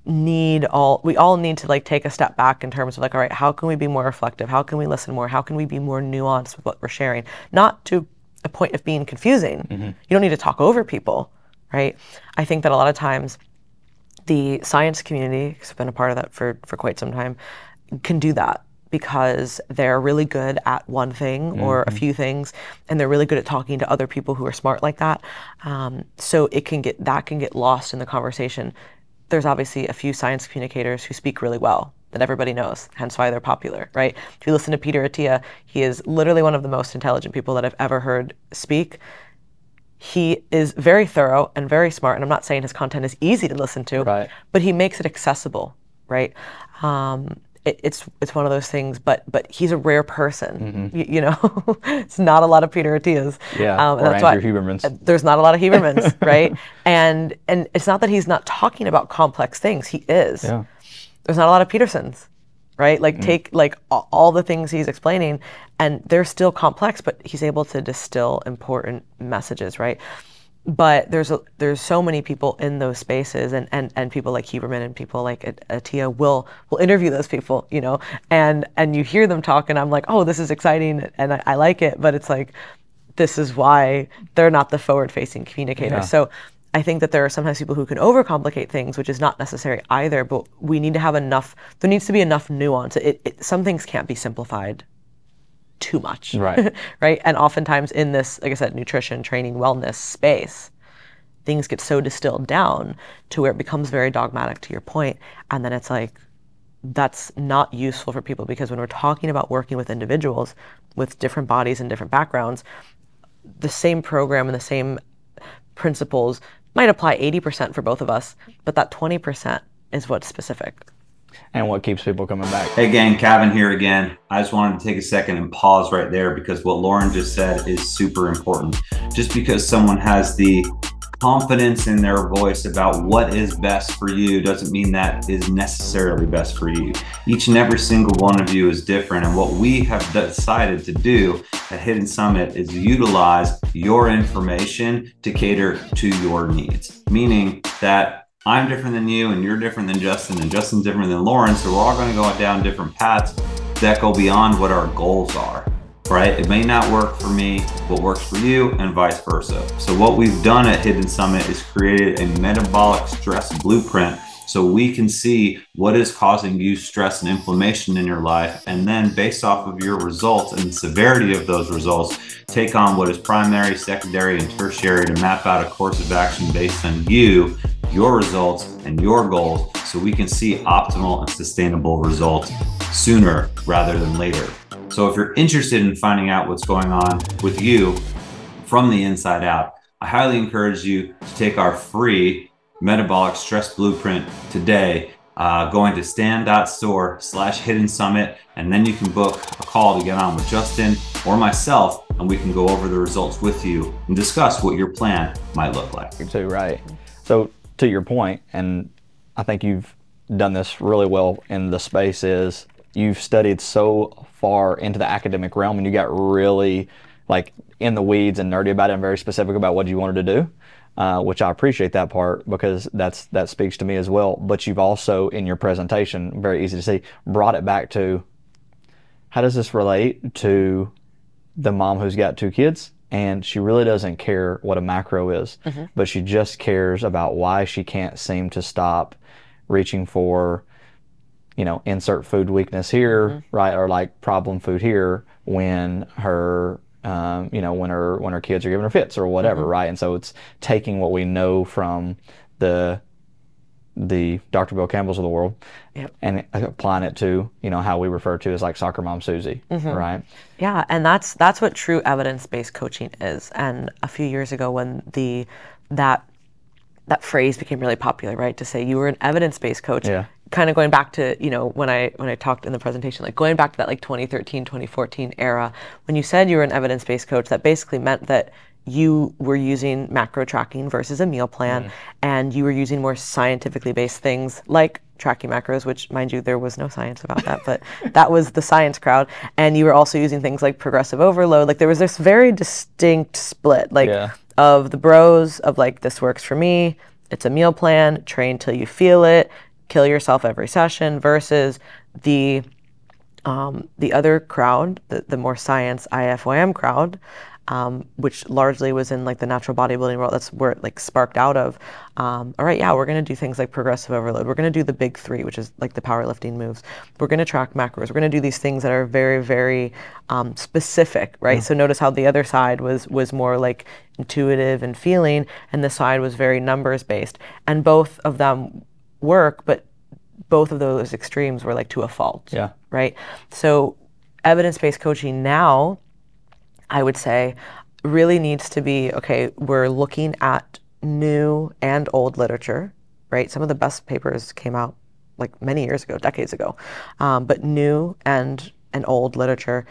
B: need all we all need to like take a step back in terms of like all right how can we be more reflective? How can we listen more? How can we be more nuanced with what we're sharing? Not to a point of being confusing. You don't need to talk over people right? I think that a lot of times the science community because i've been a part of that for for quite some time can do that because they're really good at one thing or a few things and they're really good at talking to other people who are smart like that. Um, so it can get that can get lost in the conversation. There's obviously a few science communicators who speak really well that everybody knows, hence why they're popular, right? If you listen to Peter Attia, he is literally one of the most intelligent people that I've ever heard speak. He is very thorough and very smart, and I'm not saying his content is easy to listen to,
A: Right.
B: but he makes it accessible, right? Um, it, it's it's one of those things, but but he's a rare person, y- you, know. <laughs> it's not a lot of Peter Attias.
A: Yeah,
B: um,
A: or
B: that's why-
A: Andrew Hubermans.
B: there's not a lot of Hubermans, <laughs> right? And and it's not that he's not talking about complex things. He is.
A: Yeah.
B: There's not a lot of Petersons, right? Like mm. take like all the things he's explaining, and they're still complex, but he's able to distill important messages, right? But there's a, there's so many people in those spaces, and, and, and people like Huberman and people like Attia will will interview those people, you know, and and you hear them talk, and I'm like, oh, this is exciting, and I, I like it, but it's like this is why they're not the forward facing communicator.
A: Yeah.
B: So I think that there are sometimes people who can overcomplicate things, which is not necessary either, but we need to have enough, there needs to be enough nuance. It, it, some things can't be simplified too much.
A: Right. <laughs>
B: right. And oftentimes in this, like I said, nutrition, training, wellness space, things get so distilled down to where it becomes very dogmatic to your point, And then it's like, that's not useful for people because when we're talking about working with individuals with different bodies and different backgrounds, the same program and the same principles might apply 80% for both of us, but that 20% is what's specific.
A: And what keeps people coming back?
C: Hey gang, Kevin here again. I just wanted to take a second and pause right there because what Laurin just said is super important. Just because someone has the confidence in their voice about what is best for you doesn't mean that is necessarily best for you. Each and every single one of you is different. And what we have decided to do at Hidden Summit is utilize your information to cater to your needs, meaning that I'm different than you, and you're different than Justin, and Justin's different than Laurin. So we're all going to go down different paths that go beyond what our goals are, right? It may not work for me, what works for you, and vice versa. So what we've done at Hidden Summit is created a metabolic stress blueprint so we can see what is causing you stress and inflammation in your life and then based off of your results and the severity of those results take on what is primary secondary and tertiary to map out a course of action based on you your results and your goals so we can see optimal and sustainable results sooner rather than later so if you're interested in finding out what's going on with you from the inside out i highly encourage you to take our free metabolic stress blueprint today uh, going to stand.store slash hidden summit and then you can book a call to get on with justin or myself and we can go over the results with you and discuss what your plan might look like You're
A: too, right? So to your point, and I think you've done this really well in the space is you've studied so far into the academic realm and you got really like in the weeds and nerdy about it and very specific about what you wanted to do. Uh, which I appreciate that part because that's that speaks to me as well. But you've also in your presentation, very easy to see, brought it back to how does this relate to the mom who's got two kids and she really doesn't care what a macro is, but she just cares about why she can't seem to stop reaching for, you know, insert food weakness here, mm-hmm. right, or like problem food here when her, um, you know, when her when her kids are giving her fits or whatever, mm-hmm. right? And so it's taking what we know from the the Dr. Bill Campbell's of the world
B: Yep.
A: and applying it to, you know, how we refer to as like soccer mom Susie, mm-hmm. right?
B: Yeah, and that's that's what true evidence-based coaching is. And a few years ago, when the that that phrase became really popular, right, to say you were an evidence-based coach,
A: Yeah.
B: Kind of going back to you know when I when I talked in the presentation, like going back to that like 2013, 2014 era, when you said you were an evidence-based coach, that basically meant that you were using macro tracking versus a meal plan, mm. and you were using more scientifically based things like tracking macros, which, mind you, there was no science about that, but <laughs> that was the science crowd. And you were also using things like progressive overload. Like there was this very distinct split, like yeah. of the bros of like this works for me. It's a meal plan. Train till you feel it. Kill yourself every session. Versus the um, the other crowd, the, the more science IFYM crowd, um, which largely was in like the natural bodybuilding world. That's where it like sparked out of. Um, all right, yeah, we're going to do things like progressive overload. We're going to do the big three, which is like the powerlifting moves. We're going to track macros. We're going to do these things that are very, very um, specific, right? Yeah. So notice how the other side was was more like intuitive and feeling, and the side was very numbers based. And both of them work, but both of those extremes were like to a fault.
A: Yeah.
B: Right. So evidence based coaching now I would say, really needs to be okay, we're looking at new and old literature, right? Some of the best papers came out like many years ago, decades ago, um, but new and, and old literature,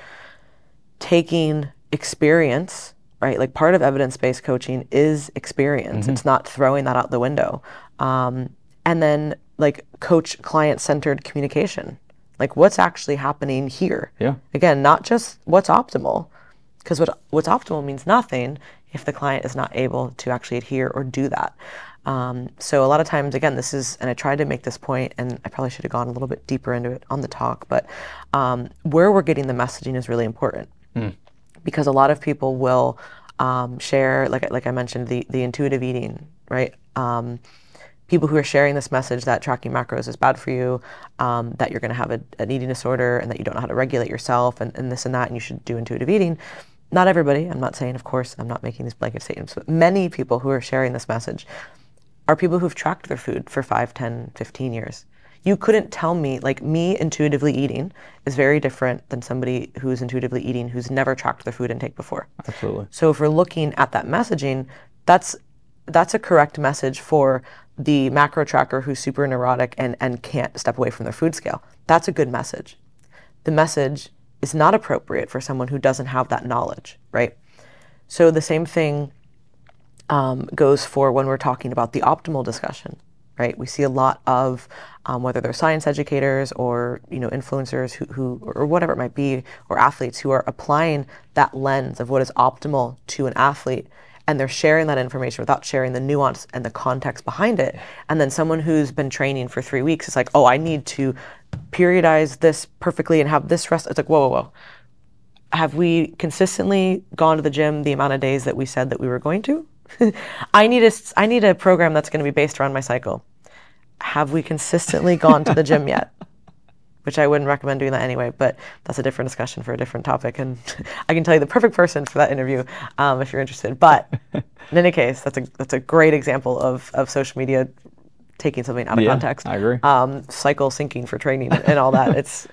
B: taking experience, right? Like part of evidence based coaching is experience, mm-hmm. it's not throwing that out the window. Um, and then like coach client centered communication. Like what's actually happening here?
A: Yeah.
B: Again, not just what's optimal, because what, what's optimal means nothing if the client is not able to actually adhere or do that. Um, so a lot of times, again, this is, and I tried to make this point, and I probably should have gone a little bit deeper into it on the talk, but um, where we're getting the messaging is really important mm. because a lot of people will um, share, like like I mentioned, the the intuitive eating, right? People who are sharing this message that tracking macros is bad for you, um, that you're going to have a, an eating disorder, and that you don't know how to regulate yourself, and, and this and that, and you should do intuitive eating not everybody, I'm not saying, of course, I'm not making these blanket statements, but many people who are sharing this message are people who've tracked their food for 5, 10, 15 years. You couldn't tell me, like me intuitively eating is very different than somebody who's intuitively eating who's never tracked their food intake before.
A: Absolutely.
B: So if we're looking at that messaging, that's that's a correct message for the macro tracker who's super neurotic and, and can't step away from their food scale. That's a good message. The message is not appropriate for someone who doesn't have that knowledge, right? So the same thing um, goes for when we're talking about the optimal discussion, right? We see a lot of um, whether they're science educators or you know influencers who, who or whatever it might be, or athletes who are applying that lens of what is optimal to an athlete and they're sharing that information without sharing the nuance and the context behind it. And then someone who's been training for three weeks is like, oh, I need to periodize this perfectly and have this rest. It's like, whoa, whoa, whoa. Have we consistently gone to the gym the amount of days that we said that we were going to? <laughs> I need a, I need a program that's going to be based around my cycle. Have we consistently gone to the gym yet? Which I wouldn't recommend doing that anyway, but that's a different discussion for a different topic. And <laughs> I can tell you the perfect person for that interview um, if you're interested. But <laughs> in any case, that's a, that's a great example of, of social media taking something out of
A: yeah,
B: context.
A: I agree.
B: Um, cycle syncing for training and all that. <laughs> it's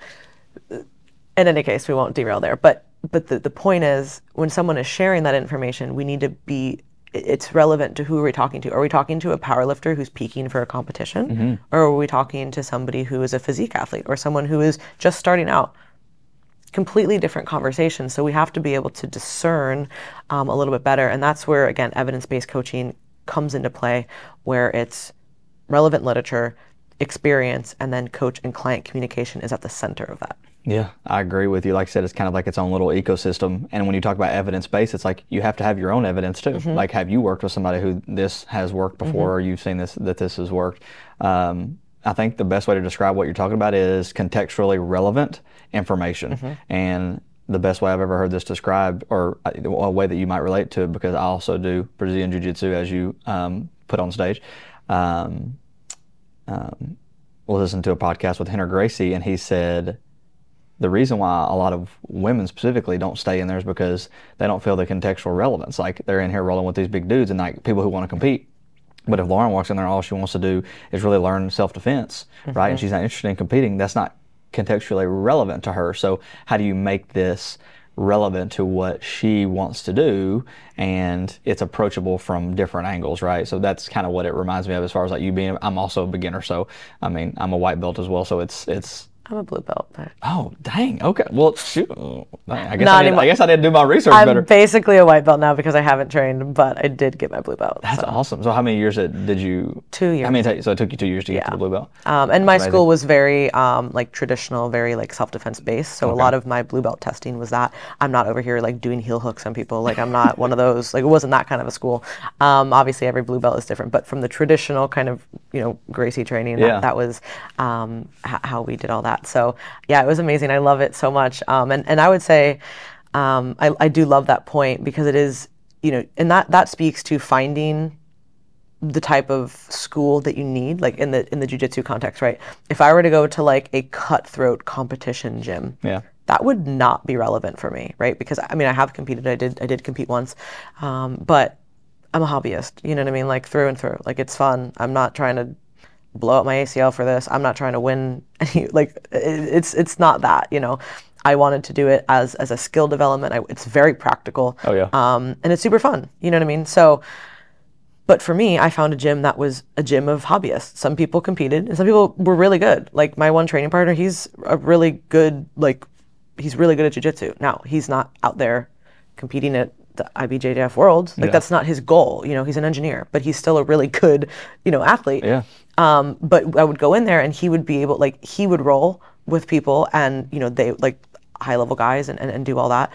B: in any case, we won't derail there. But but the, the point is, when someone is sharing that information, we need to be. It's relevant to who are we talking to? Are we talking to a powerlifter who's peaking for a competition, mm-hmm. or are we talking to somebody who is a physique athlete or someone who is just starting out? Completely different conversations. So we have to be able to discern um, a little bit better, and that's where again evidence-based coaching comes into play, where it's relevant literature, experience, and then coach and client communication is at the center of that.
A: Yeah, I agree with you. Like I said, it's kind of like its own little ecosystem. And when you talk about evidence based, it's like you have to have your own evidence too. Mm-hmm. Like, have you worked with somebody who this has worked before, mm-hmm. or you've seen this that this has worked? Um, I think the best way to describe what you're talking about is contextually relevant information. Mm-hmm. And the best way I've ever heard this described, or a way that you might relate to it, because I also do Brazilian Jiu Jitsu as you um, put on stage. Um, um, listened to a podcast with Rener Gracie, and he said the reason why a lot of women specifically don't stay in there is because they don't feel the contextual relevance. Like they're in here rolling with these big dudes and like people who want to compete. But if Laurin walks in there, all she wants to do is really learn self defense, mm-hmm. right? And she's not interested in competing. That's not contextually relevant to her. So how do you make this relevant to what she wants to do and it's approachable from different angles right so that's kind of what it reminds me of as far as like you being i'm also a beginner so i mean i'm a white belt as well so it's it's
B: I'm a blue belt, but
A: oh dang okay well shoot i guess, I, did, I guess I didn't do my research
B: I'm
A: better
B: basically a white belt now because I haven't trained, but I did get my blue belt.
A: that's
B: so.
A: awesome so how many years did you
B: Two years.
A: i mean so it took you two years to get to the blue belt
B: Um, and my
A: amazing.
B: school was very um, like traditional, very like self-defense based. So a lot of my blue belt testing was that. I'm not over here like doing heel hooks on people. Like I'm not one of those. Like it wasn't that kind of a school. Um, obviously, every blue belt is different, but from the traditional kind of you know Gracie training, that,
A: Yeah.
B: that was um, h- how we did all that. So yeah, it was amazing. I love it so much. Um, and and I would say um, I, I do love that point because it is you know, and that that speaks to finding the type of school that you need like in the in the jiu-jitsu context right? If i were to go to like a cutthroat competition gym
A: yeah.
B: that would not be relevant for me right? Because i mean i have competed. I did i did compete once. Um, but i'm a hobbyist. You know what i mean? Like through and through. Like it's fun. I'm not trying to blow up my acl for this i'm not trying to win <laughs> any like it, it's it's not that you know i wanted to do it as as a skill development I, it's very practical
A: Oh, yeah.
B: um, and it's super fun you know what i mean so but for me, I found a gym that was a gym of hobbyists. Some people competed, and some people were really good. Like my one training partner, he's a really good, like, he's really good at jujitsu. Now he's not out there competing at the IBJJF World. Like
A: Yeah.
B: that's not his goal. You know, he's an engineer, but he's still a really <laughs> good, you know, athlete.
A: Yeah.
B: Um, but I would go in there, and he would be able, like, he would roll with people, and you know, they like high level guys, and, and, and do all that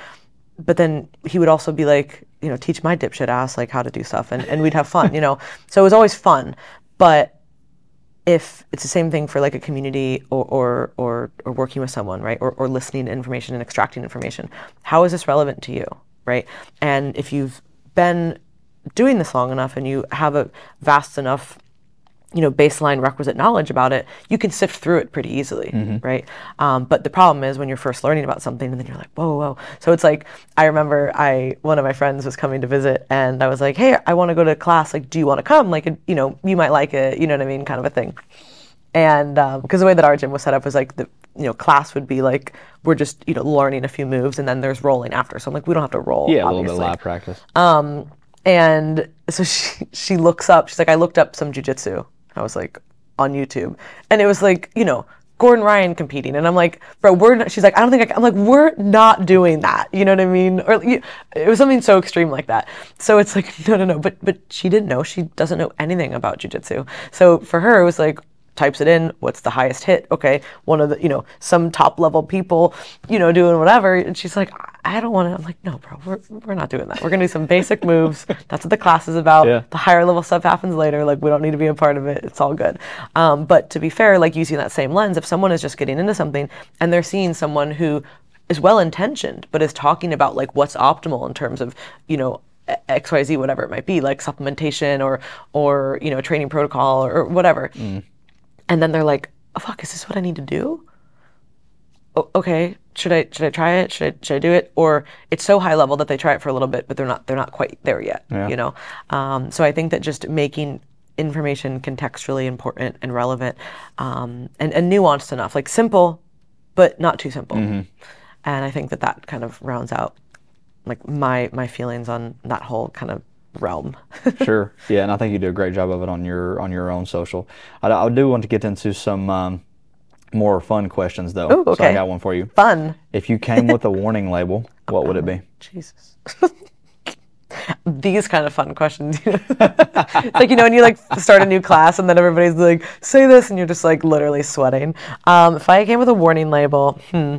B: but then he would also be like, you know, teach my dipshit ass like how to do stuff, and, and we'd have fun, you know. <laughs> So it was always fun. But if it's the same thing for like a community or or or, or working with someone, right, or, or listening to information and extracting information, how is this relevant to you, right? And if you've been doing this long enough and you have a vast enough you know baseline requisite knowledge about it you can sift through it pretty easily mm-hmm. right um, but the problem is when you're first learning about something and then you're like whoa whoa so it's like i remember i one of my friends was coming to visit and i was like hey i want to go to class like do you want to come like you know you might like it you know what i mean kind of a thing and um, because the way that our gym was set up was like the you know class would be like we're just you know learning a few moves and then there's rolling after so i'm like we don't have to roll
A: yeah a little bit
B: obviously.
A: live practice um,
B: And so she <laughs> she looks up. She's like, I looked up some jujitsu. I was like, on YouTube, and it was like, you know, Gordon Ryan competing, and I'm like, bro, we're. Not, she's like, I don't think I. Can. I'm like, we're not doing that. You know what I mean? Or you, it was something so extreme like that. So it's like, <laughs> no, no, no. But but she didn't know. She doesn't know anything about jujitsu. So for her, it was like types it in what's the highest hit? Okay one of the you know some top level people you know doing whatever. And she's like i don't want to i'm like no bro we're, we're not doing that. We're gonna do some basic <laughs> moves. That's what the class is about.
A: Yeah.
B: the higher level stuff happens later. Like we don't need to be a part of it. It's all good. Um, but to be fair like using that same lens if someone is just getting into something and they're seeing someone who is well intentioned but is talking about like what's optimal in terms of you know xyz whatever it might be like supplementation or or you know training protocol or, or whatever and then they're like, oh, "Fuck, is this what I need to do?" O- okay, should I should I try it? Should I should I do it? Or it's so high level that they try it for a little bit, but they're not they're not quite there yet.
A: Yeah.
B: You know, um, so I think that just making information contextually important and relevant um, and, and nuanced enough, like simple, but not too simple. And I think that that kind of rounds out like my my feelings on that whole kind of realm. <laughs>
A: sure. Yeah, and I think you do a great job of it on your on your own social. I, I do want to get into some um, more fun questions though.
B: Ooh,
A: So I got one for you.
B: Fun.
A: If you came with a warning label, what would it be? <laughs>
B: Jesus. <laughs> These kind of fun questions. you know? it's like, you know, when you like start a new class and then everybody's like, say this, and you're just like literally sweating. Um, if I came with a warning label, hmm,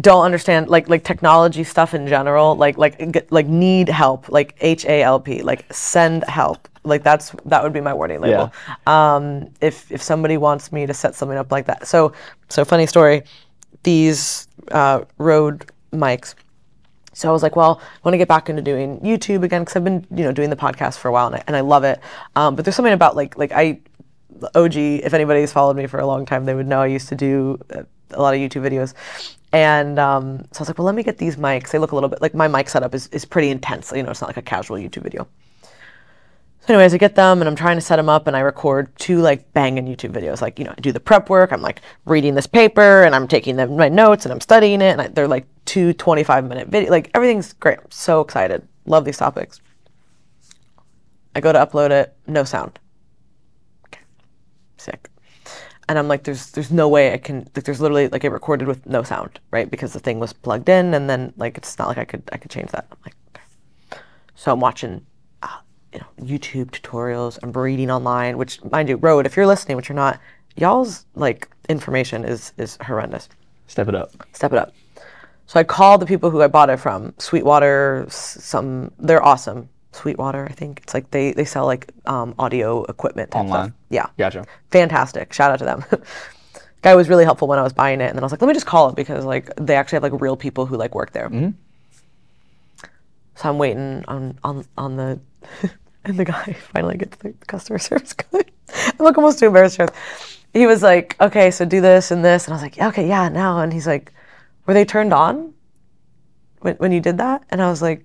B: don't understand like like technology stuff in general, like like get- like need help, like H A L P, like send help. Like that's that would be my warning label. Um, if if somebody wants me to set something up like that. So so funny story. These uh, Rode mics. So I was like, well, I want to get back into doing YouTube again because I've been, you know, doing the podcast for a while and I, and I love it. Um, but there's something about like, like I, OG, if anybody's followed me for a long time, they would know I used to do uh, a lot of YouTube videos. And um, so I was like, well, let me get these mics. They look a little bit like my mic setup is, is pretty intense. You know, it's not like a casual YouTube video. So anyways, I get them and I'm trying to set them up and I record two like banging YouTube videos. Like, you know, I do the prep work. I'm like reading this paper and I'm taking them, my notes and I'm studying it. And I, they're like two 25 minute video. Like everything's great. I'm so excited. Love these topics. I go to upload it, no sound. Okay. Sick. And I'm like, there's there's no way I can like there's literally like it recorded with no sound, right? Because the thing was plugged in and then like it's not like I could I could change that. I'm like, okay. So I'm watching uh, you know, YouTube tutorials. I'm reading online, which mind you, Rode, if you're listening, which you're not, y'all's like information is is horrendous.
A: Step it up.
B: Step it up. So I called the people who I bought it from, Sweetwater. Some they're awesome. Sweetwater, I think it's like they they sell like um, audio equipment type
A: Online?
B: stuff. Yeah,
A: Gotcha.
B: fantastic. Shout out to them. <laughs> Guy was really helpful when I was buying it, and then I was like, let me just call it because like they actually have like real people who like work there. So I'm waiting on on on the, <laughs> and the guy <laughs> finally gets the customer service guy. I'm like almost too embarrassed. He was like, okay, so do this and this, and I was like, yeah, okay, yeah, now. And he's like, were they turned on when when you did that? And I was like,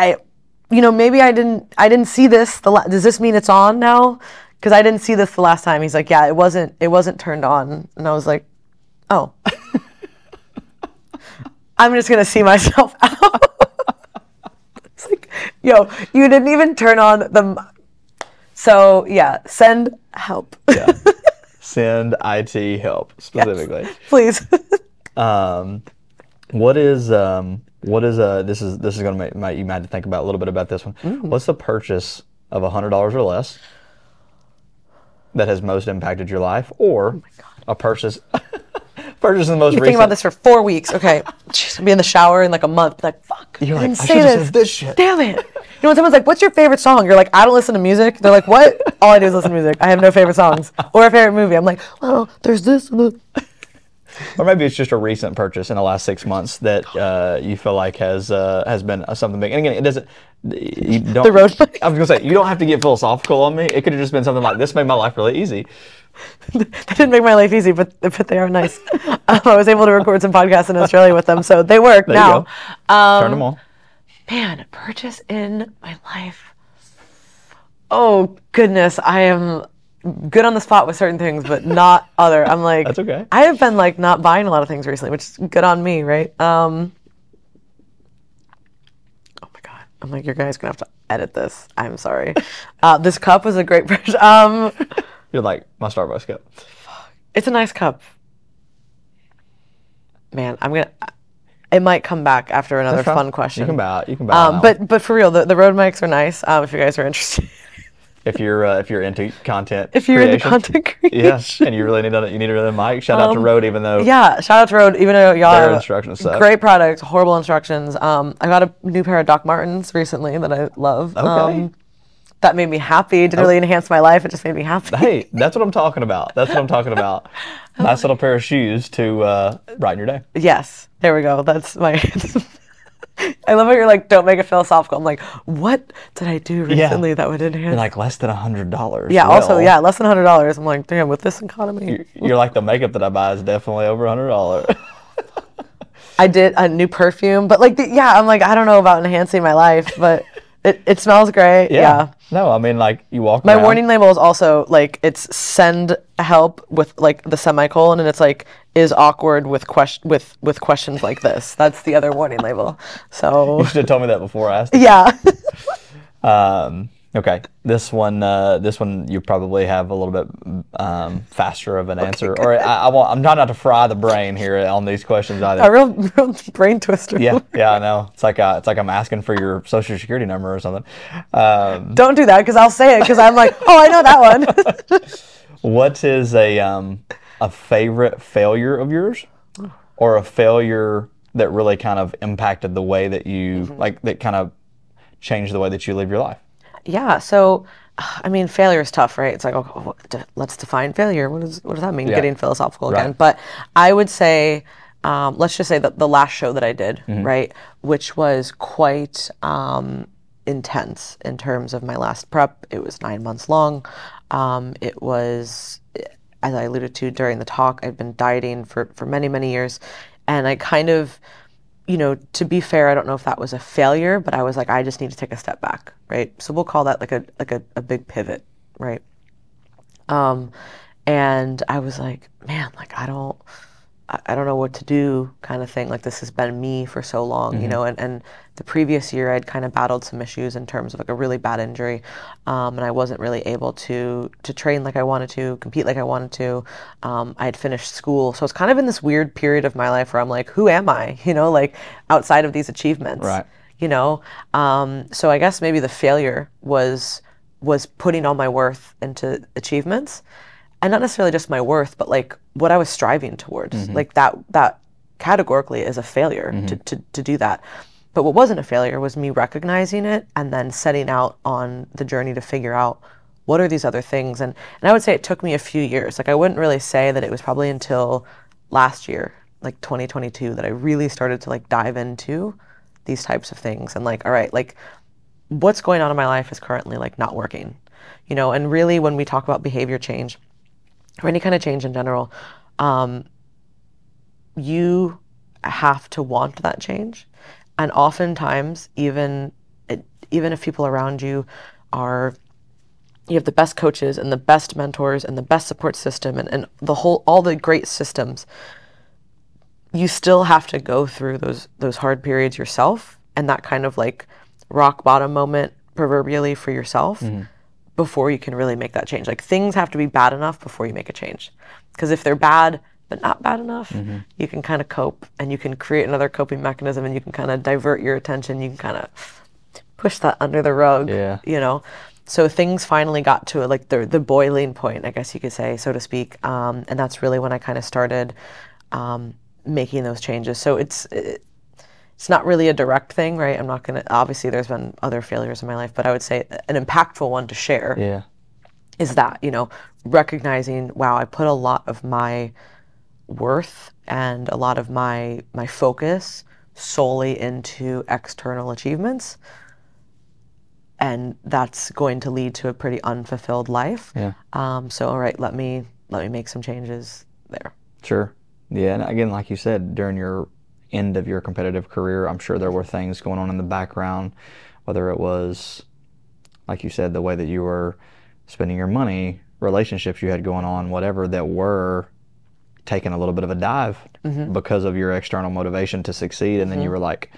B: I, you know, maybe I didn't I didn't see this. The la- does this mean it's on now? Because I didn't see this the last time. He's like, yeah, it wasn't it wasn't turned on, and I was like, oh. <laughs> I'm just gonna see myself <laughs> out. it's like, yo, you didn't even turn on the. m- So yeah, send help,
A: Yeah. <laughs> Send IT help specifically.
B: please.
A: Um, what is um, what is uh this is this is gonna make, make you mad to think about a little bit about this one.
B: Mm.
A: What's the purchase of a hundred dollars or less that has most impacted your life, or a purchase <laughs> purchase in the most
B: Oh you think about this for four weeks. Okay, <laughs> Jeez, I'll be in the shower in like a month. Like, fuck.
A: You're
B: I
A: like, I
B: say
A: should've
B: this.
A: said this shit.
B: Damn it. You know when someone's like, "What's your favorite song?" You're like, "I don't listen to music." They're like, "What?" All I do is listen to music. I have no favorite songs or a favorite movie. I'm like, "Well, there's this."
A: Or maybe it's just a recent purchase in the last six months that uh, you feel like has uh, has been something big. And again, it doesn't. You don't,
B: The Rode.
A: I was gonna say you don't have to get philosophical on me. It could have just been something like this made my life really easy.
B: that didn't make my life easy, but but they are nice. um, I was able to record some podcasts in Australia with them, so they work
A: There
B: now. Um,
A: Turn them on.
B: man, purchase in my life. Oh goodness, I am good on the spot with certain things, but not <laughs> other. I'm like,
A: That's okay.
B: I have been like not buying a lot of things recently, which is good on me, right? Um, oh my god, I'm like, your guys gonna have to edit this. I'm sorry. <laughs> Uh, this cup was a great purchase. <laughs> Um,
A: You're like my Starbucks cup.
B: it's a nice cup. Man, I'm gonna. It might come back after another fun question.
A: You can bow. You can on
B: Um, but but for real, the, the Rode mics are nice. Um, if you guys are interested,
A: if you're uh, if you're into content,
B: if you're into
A: creation,
B: content <laughs> creation,
A: yeah, and you really need a, you need another mic. Shout out to
B: Um,
A: Rode, even though
B: yeah. Shout out to Rode, even though y'all
A: Their instructions suck.
B: great product, horrible instructions. Um, I got a new pair of Doc Martens recently that I love.
A: Okay.
B: Um, that made me happy. It didn't really enhance my life. It just made me happy.
A: hey, that's what I'm talking about. That's what I'm talking about. <laughs> Nice little pair of shoes to uh, brighten your day.
B: Yes, there we go. That's my. <laughs> I love how you're like, don't make it philosophical. I'm like, what did I do
A: Yeah.
B: recently that would enhance?
A: You're like less than a hundred dollars.
B: yeah. also, yeah, less than hundred dollars. I'm like, damn, with this economy.
A: You're like the makeup that I buy is definitely over a hundred dollars.
B: I did a new perfume, but like, the, yeah, I'm like, I don't know about enhancing my life, but it, it smells great. Yeah.
A: No, I mean like you walk.
B: My
A: around,
B: warning label is also like it's send help with like the semicolon, and it's like is awkward with question with with questions like this. That's the other warning label. So
A: You should have told me that before I asked.
B: yeah, <laughs>
A: Um, okay, this one, uh, this one, you probably have a little bit um, faster of an answer, or I, I want, I'm trying not to fry the brain here on these questions either.
B: a real, real brain twister.
A: yeah, yeah, I know. It's like uh, it's like I'm asking for your social security number or something. Um,
B: Don't do that because I'll say it because I'm like, oh, I know that one. <laughs> <laughs>
A: what is a um, a favorite failure of yours, or a failure that really kind of impacted the way that you
B: Mm-hmm.
A: like that kind of changed the way that you live your life?
B: yeah. So, I mean, failure is tough, right? It's like, oh, let's define failure. What does what does that mean?
A: Yeah.
B: Getting philosophical
A: Right.
B: again. But I would say, um, let's just say that the last show that I did, right, which was quite um, intense in terms of my last prep. It was nine months long. Um, it was, as I alluded to during the talk, I've been dieting for for many many years, and I kind of you know, to be fair, I don't know if that was a failure, but I was like, I just need to take a step back, right? So we'll call that like a like a, a big pivot, right? Um, and I was like, man, like I don't, I, don't know what to do, kind of thing. Like this has been me for so long, you know. And and the previous year, I'd kind of battled some issues in terms of like a really bad injury, um, and I wasn't really able to to train like I wanted to, compete like I wanted to. Um, I had finished school, so it's kind of in this weird period of my life where I'm like, who am I? <laughs> You know, like outside of these achievements,
A: Right.
B: you know um, so i guess maybe the failure was was putting all my worth into achievements and not necessarily just my worth but like what i was striving towards. Mm-hmm. Like that that categorically is a failure mm-hmm. to, to, to do that. But what wasn't a failure was me recognizing it and then setting out on the journey to figure out what are these other things. And, and i would say it took me a few years. Like i wouldn't really say that it was probably until last year like 2022 that i really started to like dive into these types of things and like all right like what's going on in my life is currently like not working you know? And really when we talk about behavior change or any kind of change in general um, you have to want that change. And oftentimes even even if people around you are you have the best coaches and the best mentors and the best support system and, and the whole all the great systems you still have to go through those those hard periods yourself and that kind of like rock bottom moment proverbially for yourself before you can really make that change. Like things have to be bad enough before you make a change. Because if they're bad but not bad enough you can kind of cope and you can create another coping mechanism and you can kind of divert your attention. You can kind of push that under the rug
A: Yeah.
B: you know? So things finally got to like the the boiling point i guess you could say so to speak um, and that's really when i kind of started um, making those changes. So it's it, it's not really a direct thing right i'm not gonna obviously there's been other failures in my life but i would say an impactful one to share
A: Yeah.
B: is that you know recognizing wow i put a lot of my worth and a lot of my my focus solely into external achievements and that's going to lead to a pretty unfulfilled life
A: Yeah.
B: um, so all right let me let me make some changes there
A: Sure. Yeah, and again, like you said, during your end of your competitive career, I'm sure there were things going on in the background, whether it was, like you said, the way that you were spending your money, relationships you had going on, whatever that were taking a little bit of a dive mm-hmm. because of your external motivation to succeed, and then you mm-hmm. were like,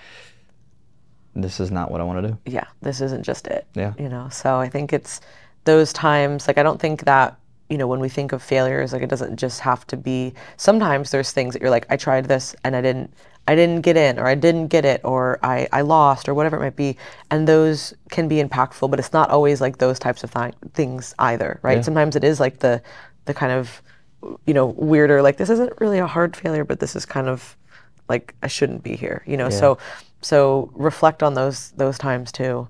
A: "This is not what I want to do."
B: yeah, this isn't just it.
A: Yeah.
B: You know, so I think it's those times, like, I don't think that, you know, when we think of failures, like, it doesn't just have to be, sometimes there's things that you're like, I tried this and I didn't, I didn't get in, or I didn't get it, or I, I lost, or whatever it might be. And those can be impactful, but it's not always like those types of thi- things either, right? Sometimes it is like the, the kind of, you know, weirder, like, this isn't really a hard failure, but this is kind of like, I shouldn't be here, you know? So, so reflect on those those times too,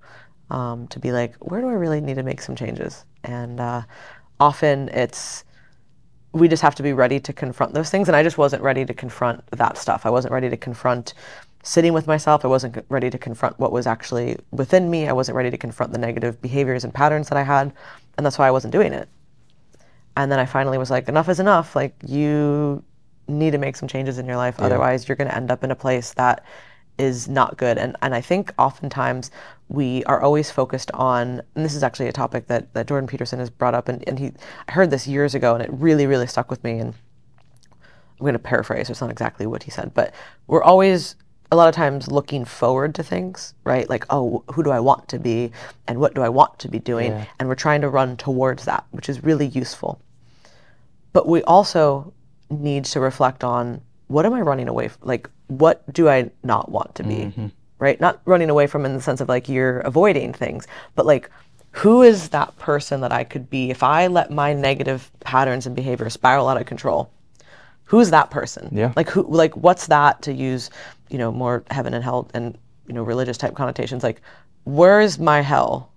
B: um, to be like, where do I really need to make some changes? And uh, often it's we just have to be ready to confront those things. And I just wasn't ready to confront that stuff. I wasn't ready to confront sitting with myself. I wasn't ready to confront what was actually within me. I wasn't ready to confront the negative behaviors and patterns that I had, and that's why I wasn't doing it. And then I finally was like, enough is enough. Like you need to make some changes in your life. Otherwise, you're going to end up in a place that is not good. And and I think oftentimes we are always focused on, and this is actually a topic that, that Jordan Peterson has brought up, and, and he I heard this years ago, and it really really stuck with me. And I'm going to paraphrase. It's not exactly what he said, but we're always a lot of times looking forward to things, right? Like, oh, who do I want to be, and what do I want to be doing,
A: Yeah.
B: and we're trying to run towards that, which is really useful. But we also need to reflect on what am I running away from? Like, what do I not want to be? Mm-hmm. Right? Not running away from in the sense of like you're avoiding things, but like, who is that person that I could be if I let my negative patterns and behavior spiral out of control? Who's that person?
A: Yeah.
B: Like who? Like what's that? To use, you know, more heaven and hell and you know religious type connotations. Like, where is my hell?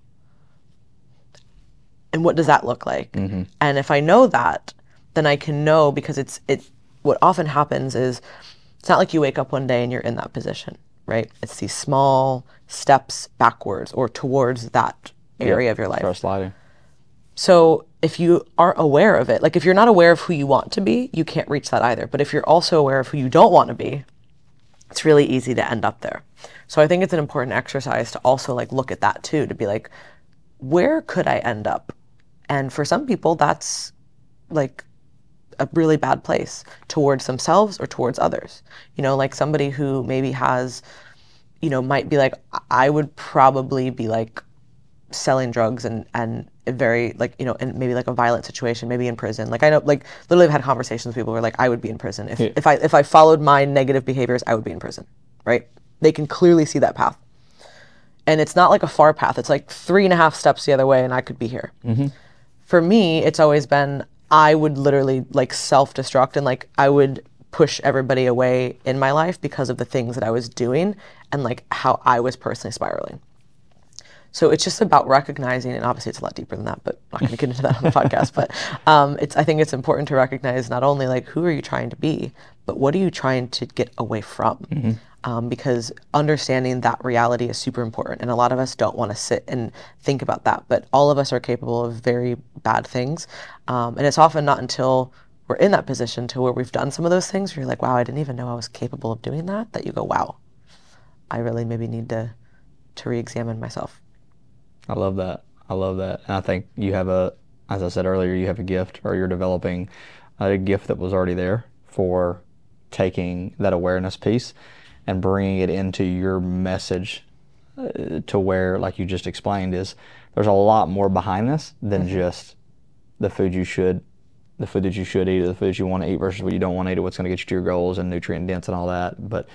B: and what does that look like mm-hmm. and if i know that then i can know because it's it what often happens is it's not like you wake up one day and you're in that position right it's these small steps backwards or towards that area of your life
A: Start sliding.
B: so if you aren't aware of it, like if you're not aware of who you want to be, you can't reach that either. But if you're also aware of who you don't want to be, it's really easy to end up there. So I think it's an important exercise to also like look at that too, to be like, where could I end up? And for some people, that's like a really bad place towards themselves or towards others. You know, like somebody who maybe has, you know, might be like, I would probably be like selling drugs and and very like you know and maybe like a violent situation maybe in prison. Like i know like literally i've had conversations with people who are like i would be in prison. If,
A: Yeah.
B: if i if i followed my negative behaviors i would be in prison right? They can clearly see that path. And it's not like a far path. It's like three and a half steps the other way and i could be here. Mm-hmm. For me it's always been i would literally like self-destruct and like i would push everybody away in my life because of the things that i was doing and like how i was personally spiraling so it's just about recognizing, and obviously it's a lot deeper than that, but I'm not going to get into that on the podcast. But <laughs> um, it's I think it's important to recognize not only like who are you trying to be, but what are you trying to get away from? Um, because understanding that reality is super important, and a lot of us don't want to sit and think about that. But all of us are capable of very bad things, um, and it's often not until we're in that position to where we've done some of those things where you're like, wow, I didn't even know I was capable of doing that. That you go, wow, I really maybe need to to re-examine myself.
A: I love that. I love that. And I think you have a, as I said earlier, you have a gift or you're developing a gift that was already there for taking that awareness piece and bringing it into your message uh, to where, like you just explained, is there's a lot more behind this than mm-hmm. just the food you should, the food that you should eat, or the food you want to eat versus what you don't want to eat, or what's going to get you to your goals and nutrient dense and all that. But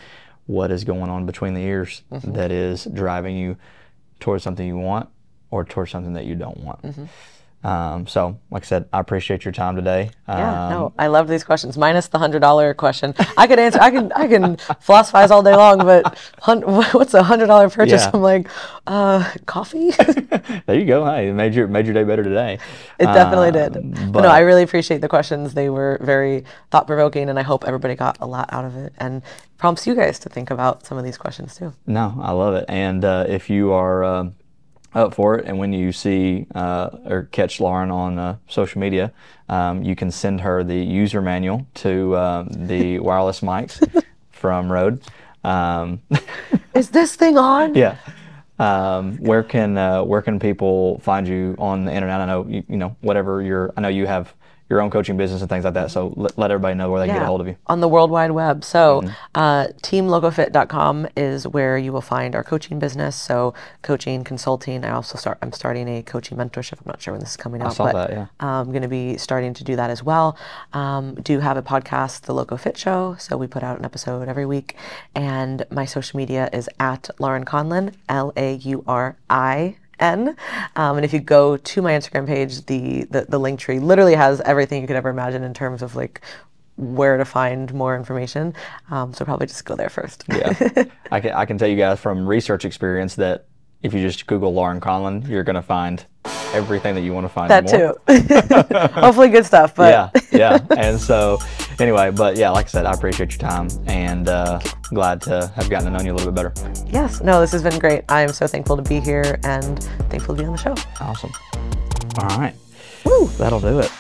A: what is going on between the ears mm-hmm. that is driving you towards something you want or towards something that you don't want. Mm-hmm. Um, so, like I said, I appreciate your time today.
B: Yeah,
A: Um,
B: no, I love these questions. Minus the hundred dollar question, I could answer. I can I can <laughs> philosophize all day long, but hun- <laughs> what's a hundred dollar purchase?
A: Yeah.
B: I'm like, uh, coffee. <laughs>
A: there you go. Hey, it made your made your day better today.
B: It definitely did.
A: Um,
B: But,
A: but
B: no, I really appreciate the questions. They were very thought provoking, and I hope everybody got a lot out of it and prompts you guys to think about some of these questions too.
A: No, I love it. And uh, if you are um up for it, and when you see uh, or catch Laurin on uh, social media, um, you can send her the user manual to um, the <laughs> wireless mics from Rode. Um, <laughs>
B: Is this thing on?
A: yeah. Um, where can uh, where can people find you on the internet? I know you, you know whatever your I know you have your own coaching business and things like that. So let, let everybody know where they can get a hold of you.
B: On the World Wide Web. So, uh, teamlocofit.com is where you will find our coaching business. So, coaching, consulting. I also start. I'm starting a coaching mentorship. I'm not sure when this is coming out,
A: saw
B: but
A: that, yeah.
B: I'm going to be starting to do that as well. Um, do have a podcast, The LoCoFit Show. So we put out an episode every week, and my social media is at Laurin Conlin, L A U R I. N. Um, and if you go to my Instagram page, the, the the link tree literally has everything you could ever imagine in terms of like where to find more information. Um, so probably just go there first.
A: Yeah, <laughs> I can I can tell you guys from research experience that if you just Google Laurin Conlin, you're gonna find everything that you want to find.
B: that
A: more.
B: too. <laughs> Hopefully, good stuff. But
A: yeah, yeah. <laughs> And so, anyway, but yeah, like I said, I appreciate your time and uh, glad to have gotten to know you a little bit better.
B: yes, no, this has been great. I am so thankful to be here and thankful to be on the show.
A: Awesome. All right. Woo. That'll do it.